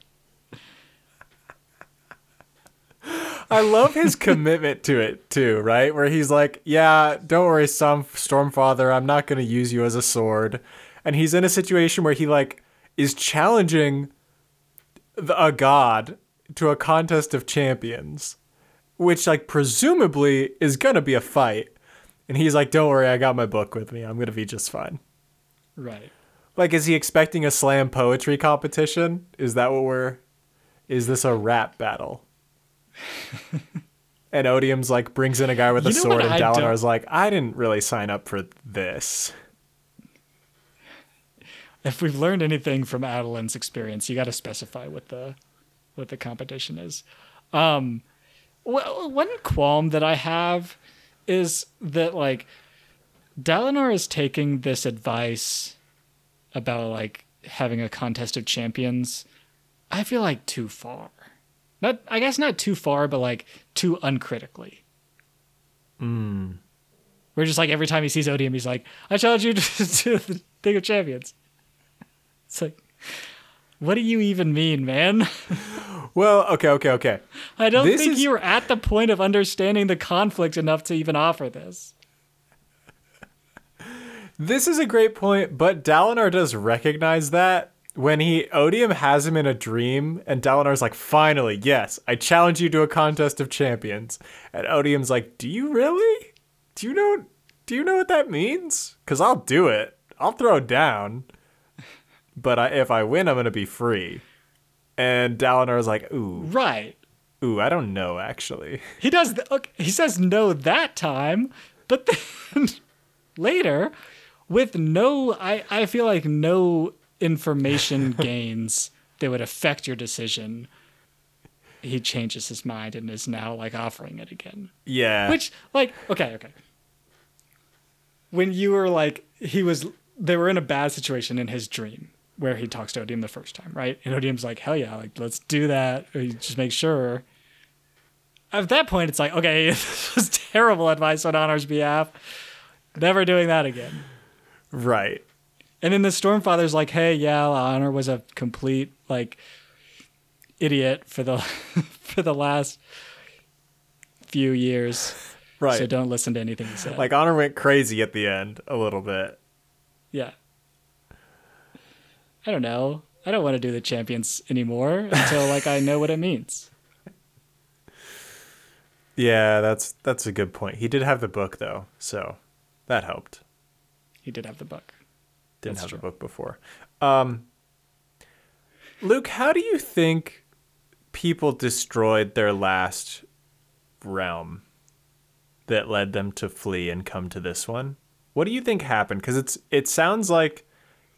I love his commitment to it too, right? Where he's like, "Yeah, don't worry, some Stormfather, I'm not going to use you as a sword." And he's in a situation where he like is challenging the, a god to a contest of champions, which like presumably is going to be a fight. And he's like, "Don't worry, I got my book with me. I'm going to be just fine." Right. Like, is he expecting a slam poetry competition? Is that what we're? Is this a rap battle? and Odium's like brings in a guy with a You what sword, and Dalinar's like, I didn't really sign up for this. If we've learned anything from Adolin's experience, you got to specify what the what the competition is. Um, wh- one qualm that I have is that like Dalinar is taking this advice about like having a contest of champions. I feel like too far. Not, I guess not too far, but like too uncritically. Hmm. We're just like every time he sees Odium, he's like, "I challenge you to, to the thing of champions." It's like, what do you even mean, man? Well, okay, okay, okay. I don't This think is- you were at the point of understanding the conflict enough to even offer this. This is a great point, but Dalinar does recognize that when he Odium has him in a dream, and Dalinar's like, "Finally, yes, I challenge you to a contest of champions." And Odium's like, "Do you really? Do you know? Do you know what that means? Because I'll do it. I'll throw down, but I, if I win, I'm gonna be free." And Dalinar's like, "Ooh, Right. ooh, I don't know actually." He does. The, okay, he says no that time, but then later, with no, I I feel like no information gains that would affect your decision. He changes his mind and is now like offering it again. Yeah, Which, like, okay, okay. When you were like, he was, they were in a bad situation in his dream where he talks to Odium the first time, right? And Odium's like, hell yeah, like, let's do that. Or you just make sure. At that point, it's like, okay, this was terrible advice on Honor's behalf. Never doing that again. right. And then the Stormfather's like, hey, yeah, Honor was a complete, like, idiot for the for the last few years. Right. So don't listen to anything he said. Like Honor went crazy at the end a little bit. Yeah. I don't know. I don't want to do the champions anymore until like I know what it means. Yeah, that's that's a good point. He did have the book though, so that helped. He did have the book. Didn't That's have true. the book before. Um, Luke, how do you think people destroyed their last realm that led them to flee and come to this one? What do you think happened? Because it's it sounds like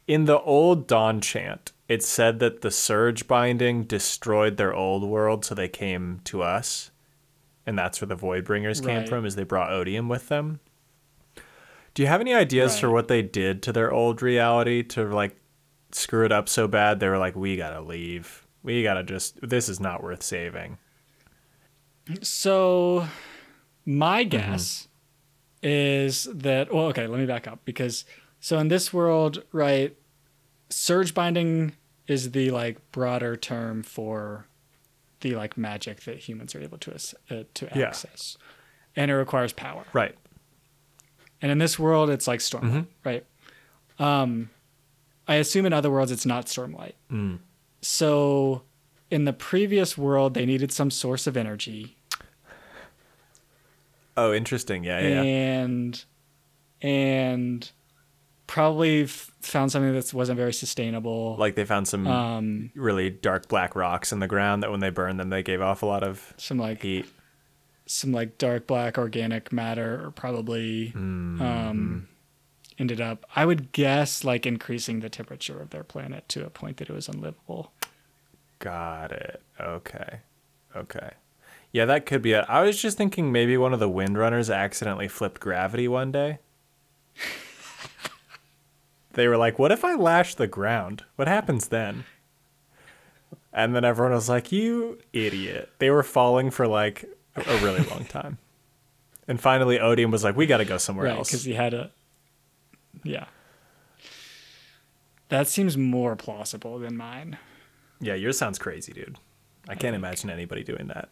in the old Dawn chant, it said that the Surge binding destroyed their old world, so they came to us, and that's where the Voidbringers came Right. from. Is they brought Odium with them? Do you have any ideas for what they did to their old reality to like screw it up so bad they were like, we gotta leave. We gotta just. This is not worth saving. So my guess is that well, okay, let me back up because so in this world, right, surge binding is the like broader term for the like magic that humans are able to uh, to Yeah. access, and it requires power. Right. And in this world, it's like Stormlight, right? Um, I assume in other worlds it's not Stormlight. So in the previous world, they needed some source of energy, Oh, interesting. Yeah, yeah. yeah. and and probably f- found something that wasn't very sustainable. Like they found some um, really dark black rocks in the ground that when they burned them, they gave off a lot of some like heat. Some like dark black organic matter, or probably Hmm. um, ended up. I would guess like increasing the temperature of their planet to a point that it was unlivable. Got it. Okay. Okay. Yeah, that could be it. I was just thinking maybe one of the windrunners accidentally flipped gravity one day. they were like, what if I lash the ground? What happens then? And then everyone was like, you idiot. They were falling for like a really long time. And finally, Odium was like, we got to go somewhere right else. because he had a yeah that seems more plausible than mine Yeah, yours sounds crazy, dude. I can't imagine anybody doing that.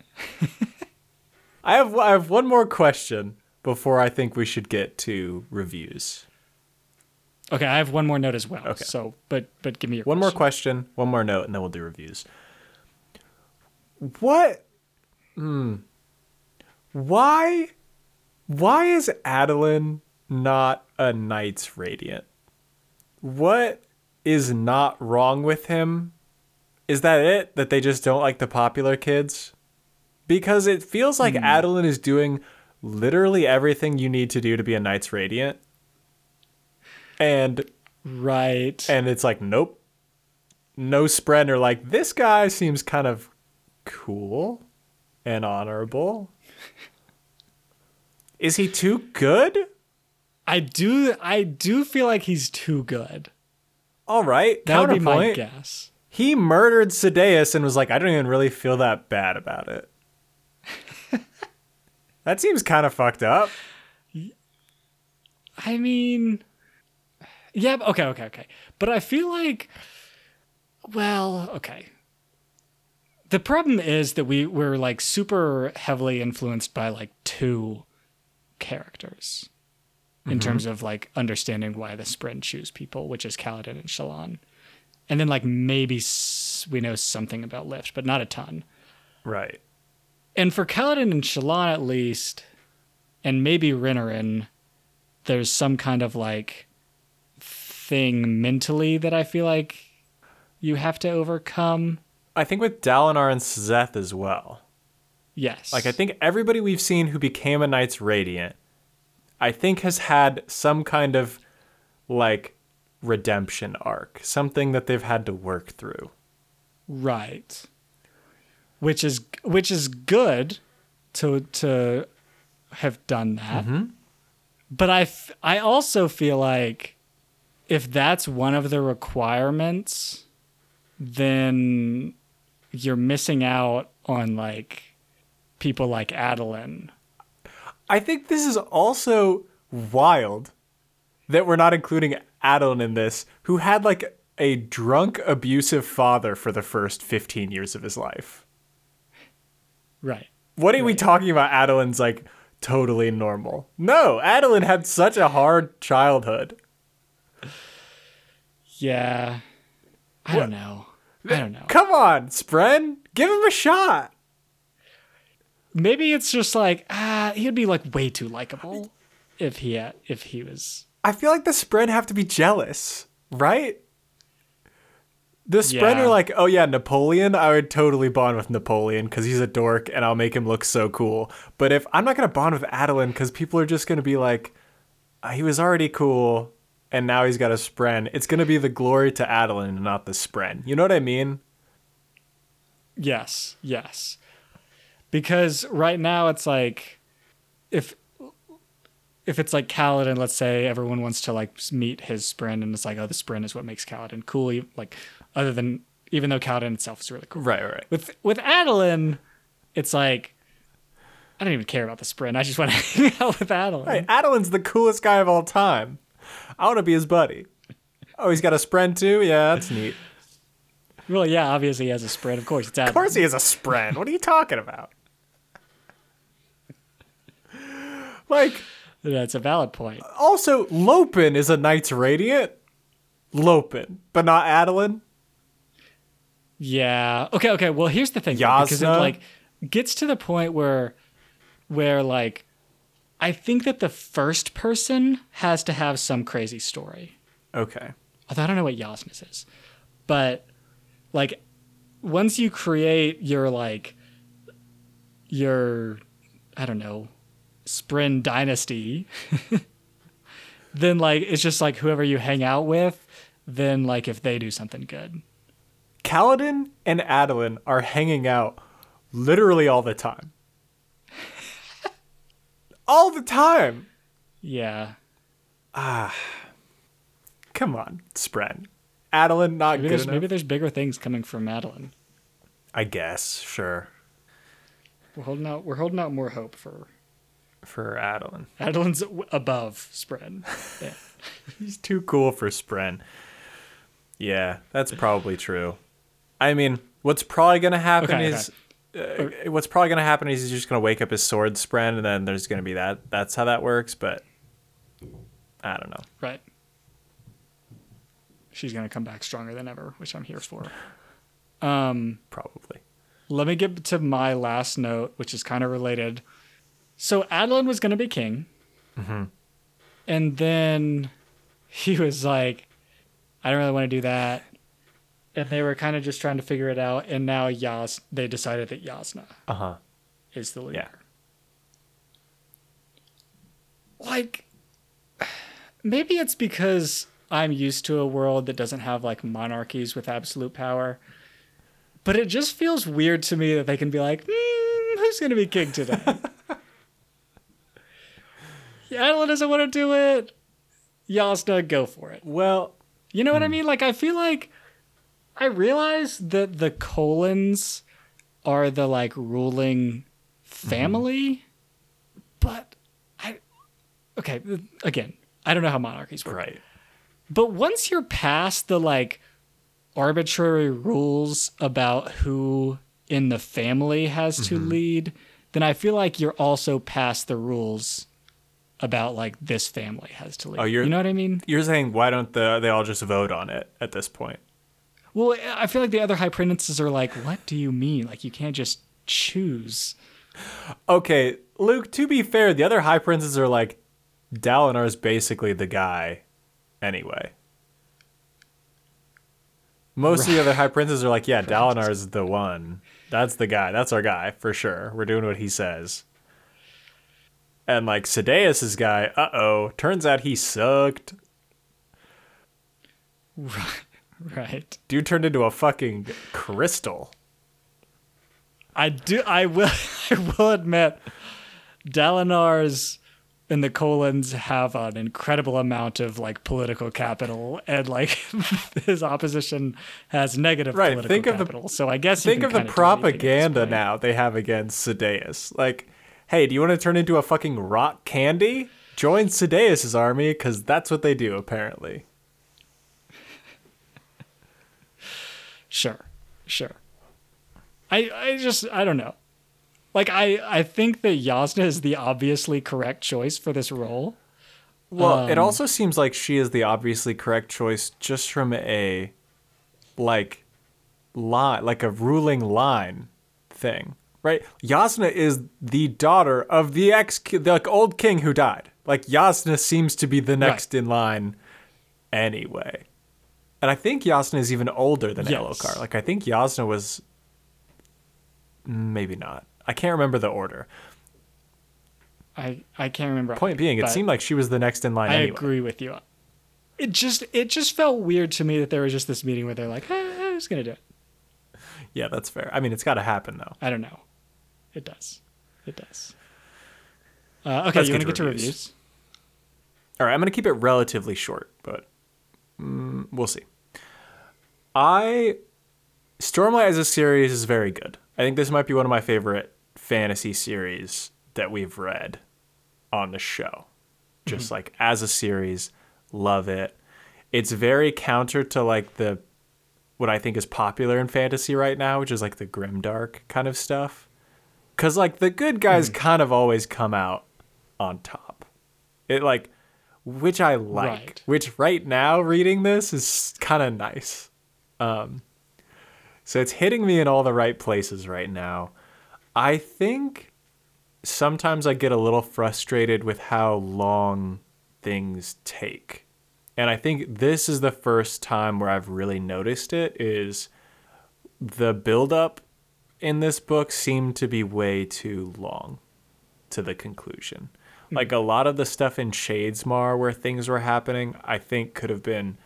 I have I have one more question before I think we should get to reviews. okay i have one more note as well Okay. so but but give me your One more question. question, one more note, and then we'll do reviews. What? Hmm. Why? Why is Adolin not a Knight's Radiant? What is not wrong with him? Is that it? That they just don't like the popular kids? Because it feels like hmm. Adolin is doing literally everything you need to do to be a Knight's Radiant. And right and it's like nope no spren or like this guy seems kind of cool and honorable is he too good? I do i do feel like he's too good. All right that would be my guess. He murdered Sadeas and was like i don't even really feel that bad about it. That seems kind of fucked up. I mean yeah okay okay okay. But i feel like well okay. The problem is that we we're like super heavily influenced by like two characters in mm-hmm. terms of like understanding why the Spren choose people, which is Kaladin and Shallan. And then like maybe s- we know something about Lift, but not a ton. Right. And for Kaladin and Shallan at least, and maybe Renarin, there's some kind of like thing mentally that I feel like you have to overcome. I think with Dalinar and Szeth as well. Yes. Like I think everybody we've seen who became a Knights Radiant, I think has had some kind of like redemption arc, something that they've had to work through. Right. Which is which is good to to have done that. Mm-hmm. But I f- I also feel like if that's one of the requirements then you're missing out on like people like Adolin. I think this is also wild that we're not including Adolin in this, who had like a drunk, abusive father for the first 15 years of his life. Right. What are we talking about? Adolin's like totally normal. No, Adolin had such a hard childhood. Yeah. I don't know. I don't know. Come on, Spren, give him a shot. Maybe it's just like ah, he'd be like way too likable if he had, if he was I feel like the Spren have to be jealous, right? The Spren Yeah. are like, oh yeah, Napoleon, I would totally bond with Napoleon because he's a dork and I'll make him look so cool. But if I'm not gonna bond with Adolin because people are just gonna be like, "Ah, he was already cool and now he's got a Spren, it's gonna be the glory to Adolin and not the Spren. You know what I mean? Yes, yes. Because right now it's like if if it's like Kaladin, let's say everyone wants to like meet his spren, and it's like, oh, the spren is what makes Kaladin cool. Like other than even though Kaladin itself is really cool. Right, right. With with Adolin, it's like I don't even care about the spren. I just want to hang out with Adolin. Hey, Adolin's the coolest guy of all time. I want to be his buddy. Oh, he's got a spren too? Yeah, that's neat. Well, yeah, obviously he has a spren. Of course, it's Adolin. Of course he has a spren. What are you talking about? Like, That's a valid point. also, Lopen is a Knights Radiant. Lopen, but not Adolin. Yeah. Okay. Okay. Well, here's the thing. though, because it like gets to the point where, where like, I think that the first person has to have some crazy story. Okay. Although I don't know what Jasnah's is, but like, once you create your like, your, I don't know, Spren dynasty, then like it's just like whoever you hang out with, then like if they do something good. Kaladin and Adolin are hanging out literally all the time. all the time. Yeah. Ah. Come on, Spren. Adolin, not Maybe good there's, enough. maybe there's bigger things coming from Madeline. I guess, sure. We're holding out. We're holding out more hope for For Adolin. Madeline's w- above spren. Yeah. He's too cool for Spren. Yeah, that's probably true. I mean, what's probably going to happen Okay, is uh, what's probably going to happen is he's just going to wake up his sword Spren and then there's going to be that that's how that works, but I don't know. Right. She's gonna come back stronger than ever, which I'm here for. Um, Probably. let me get to my last note, which is kind of related. So Adolin was gonna be king, and then he was like, "I don't really want to do that," and they were kind of just trying to figure it out. And now Yas, they decided that Jasnah Uh-huh. is the leader. Yeah. Like, maybe it's because I'm used to a world that doesn't have like monarchies with absolute power. But it just feels weird to me that they can be like, hmm, who's going to be king today? Adela doesn't want to do it. Jasnah, go for it. Well, You know what I hmm. mean? Like, I feel like I realize that the Kholins are the like ruling family, mm-hmm. but I okay again. I don't know how monarchies work, right. but once you're past the like arbitrary rules about who in the family has to mm-hmm. lead, then I feel like you're also past the rules about like this family has to leave. Oh, you're- you know what I mean? You're saying why don't the they all just vote on it at this point? Well, I feel like the other high princes are like, what do you mean? Like you can't just choose. Okay, Luke, to be fair, the other high princes are like Dalinar's basically the guy anyway. Most of the other high princes are like, yeah, Dalinar is the one. That's the guy. That's our guy for sure. We're doing what he says. And like Sadeas' guy, uh oh, turns out he sucked. Right. right. Dude turned into a fucking crystal. I do. I will. I will admit, Dalinar's and the Kholins have an incredible amount of like political capital, and like his opposition has negative Right, political think of the- capital. so I guess Think of the kinda do anything at this propaganda now they have against Sadeas. Like, hey, do you want to turn into a fucking rock candy? Join Sadeas' army, because that's what they do, apparently. Sure, sure. I I just I don't know. Like I I think that Jasnah is the obviously correct choice for this role. Well, it Um, also seems like she is the obviously correct choice just from a, like, line, like a ruling line thing, right? Jasnah is the daughter of the ex, the like, old king who died. Like, Jasnah seems to be the next in line anyway. And I think Jasnah is even older than Yes. Elhokar. Like, I think Jasnah was, maybe not. I can't remember the order. I I can't remember. Point being, it seemed like she was the next in line I anyway. agree with you. It just it just felt weird to me that there was just this meeting where they're like, eh, I'm just gonna do it. Yeah, that's fair. I mean, it's got to happen, though. I don't know. It does. It does. Uh, okay, Let's you want to get to reviews. reviews? All right, I'm going to keep it relatively short, but mm, we'll see. I Stormlight as a series is very good. I think this might be one of my favorite fantasy series that we've read on the show. Just like as a series, love it. It's very counter to like the what I think is popular in fantasy right now, which is like the grimdark kind of stuff. Cuz like the good guys kind of always come out on top. It like which I like. Right. Which right now reading this is kind of nice. Um so it's hitting me in all the right places right now. I think sometimes I get a little frustrated with how long things take. And I think this is the first time where I've really noticed it is the buildup in this book seemed to be way too long to the conclusion. Like a lot of the stuff in Shadesmar where things were happening, I think could have been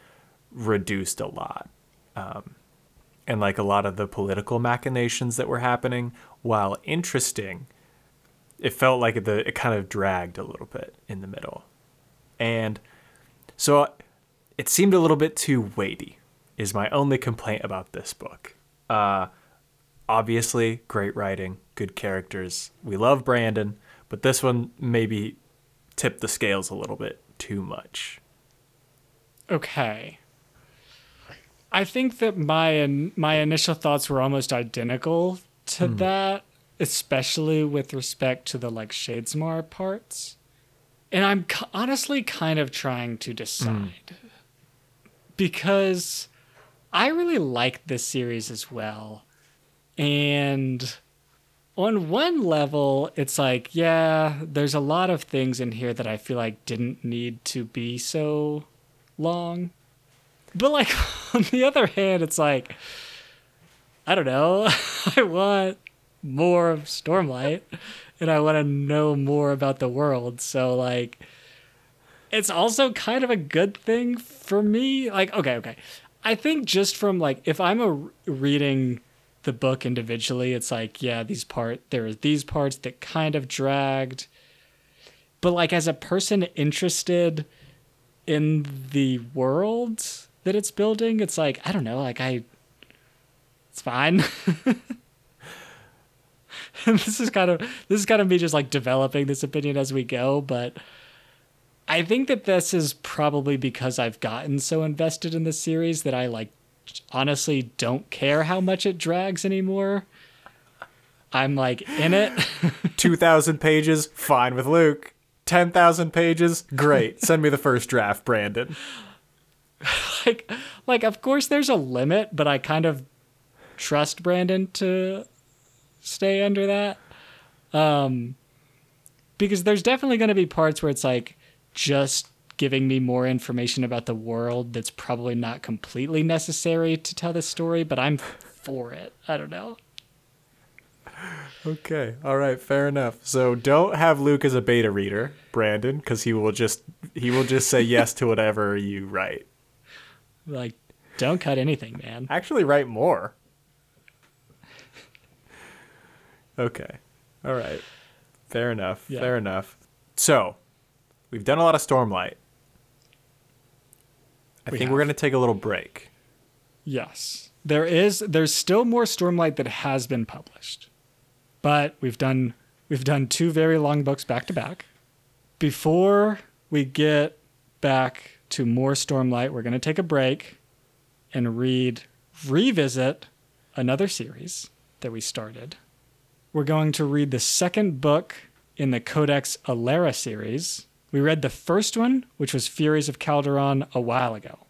reduced a lot. Um, and like a lot of the political machinations that were happening, while interesting, it felt like the it kind of dragged a little bit in the middle. And so it seemed a little bit too weighty, is my only complaint about this book. Uh, obviously, great writing, good characters. We love Brandon, but this one maybe tipped the scales a little bit too much. Okay. I think that my my initial thoughts were almost identical to Hmm. that, especially with respect to the like Shadesmar parts. And I'm honestly kind of trying to decide because I really like this series as well. And on one level, it's like, yeah, there's a lot of things in here that I feel like didn't need to be so long. But like on the other hand, it's like I don't know. I want more of Stormlight and I want to know more about the world. So like it's also kind of a good thing for me. Like okay, okay. I think just from like if I'm a reading the book individually, it's like yeah, these part there are these parts that kind of dragged. But like as a person interested in the world that it's building, it's like I don't know, like I it's fine. this is kind of this is kind of me just like developing this opinion as we go, but I think that this is probably because I've gotten so invested in the series that I like honestly don't care how much it drags anymore. I'm like in it. 2,000 pages, fine with Luke. 10,000 pages. Great. Send me the first draft, Brandon. like like of course there's a limit, but I kind of trust Brandon to stay under that. Um because there's definitely going to be parts where it's like just giving me more information about the world that's probably not completely necessary to tell this story, but I'm for it. I don't know. Okay. All right. Fair enough. So don't have Luke as a beta reader, Brandon, because he will just he will just say yes to whatever you write. Like, don't cut anything, man. Actually, write more. Okay. All right. Fair enough. Yeah. Fair enough. So, we've done a lot of Stormlight. I We think have. we're going to take a little break. Yes. There is there's still more Stormlight that has been published. But we've done we've done two very long books back to back. Before we get back to more Stormlight, we're going to take a break and read revisit another series that we started. We're going to read the second book in the Codex Alera series. We read the first one, which was Furies of Calderon, a while ago.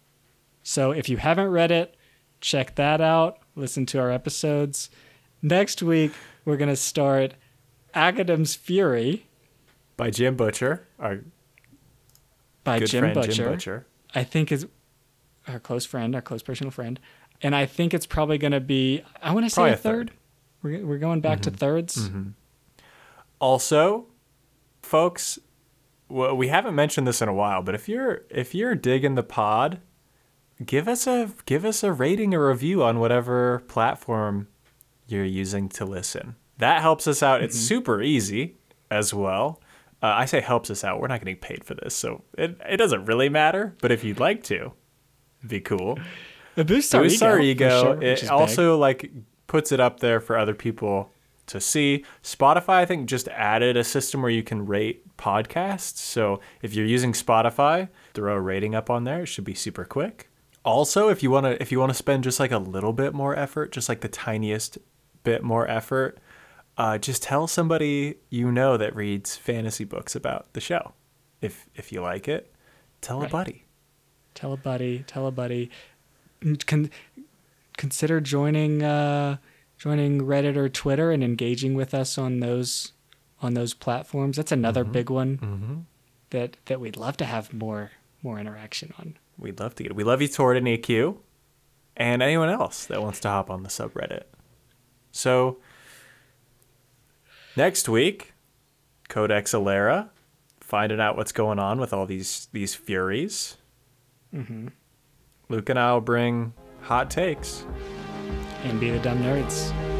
So if you haven't read it, check that out. Listen to our episodes. Next week, we're going to start Academ's Fury By Jim Butcher, our by Jim friend Butcher. Jim Butcher. I think is our close friend, our close personal friend. And I think it's probably going to be, I want to say a a third. third. We're, we're going back to mm-hmm. thirds. Mm-hmm. Also, folks, well, we haven't mentioned this in a while, but if you're if you're digging the pod, give us a give us a rating or review on whatever platform you're using to listen. That helps us out. It's super easy as well. Uh, I say helps us out. We're not getting paid for this, so it it doesn't really matter. But if you'd like to, be cool. It boosts our Boosts ego. our ego. sure, it big. also like puts it up there for other people to see. Spotify, I think, just added a system where you can rate podcasts. So if you're using Spotify, throw a rating up on there. It should be super quick. Also, if you want to, if you want to spend just like a little bit more effort, just like the tiniest bit more effort, uh, just tell somebody you know that reads fantasy books about the show. If if you like it, tell a buddy. tell a buddy, tell a buddy. Con- consider joining uh, joining Reddit or Twitter and engaging with us on those on those platforms. That's another big one Mm-hmm. that that we'd love to have more more interaction on. We'd love to get it. We love you, Tord and AQ, and anyone else that wants to hop on the subreddit. So, next week, Codex Alera, finding out what's going on with all these these Furies. Mm-hmm. Luke and I will bring hot takes. And be the dumb nerds.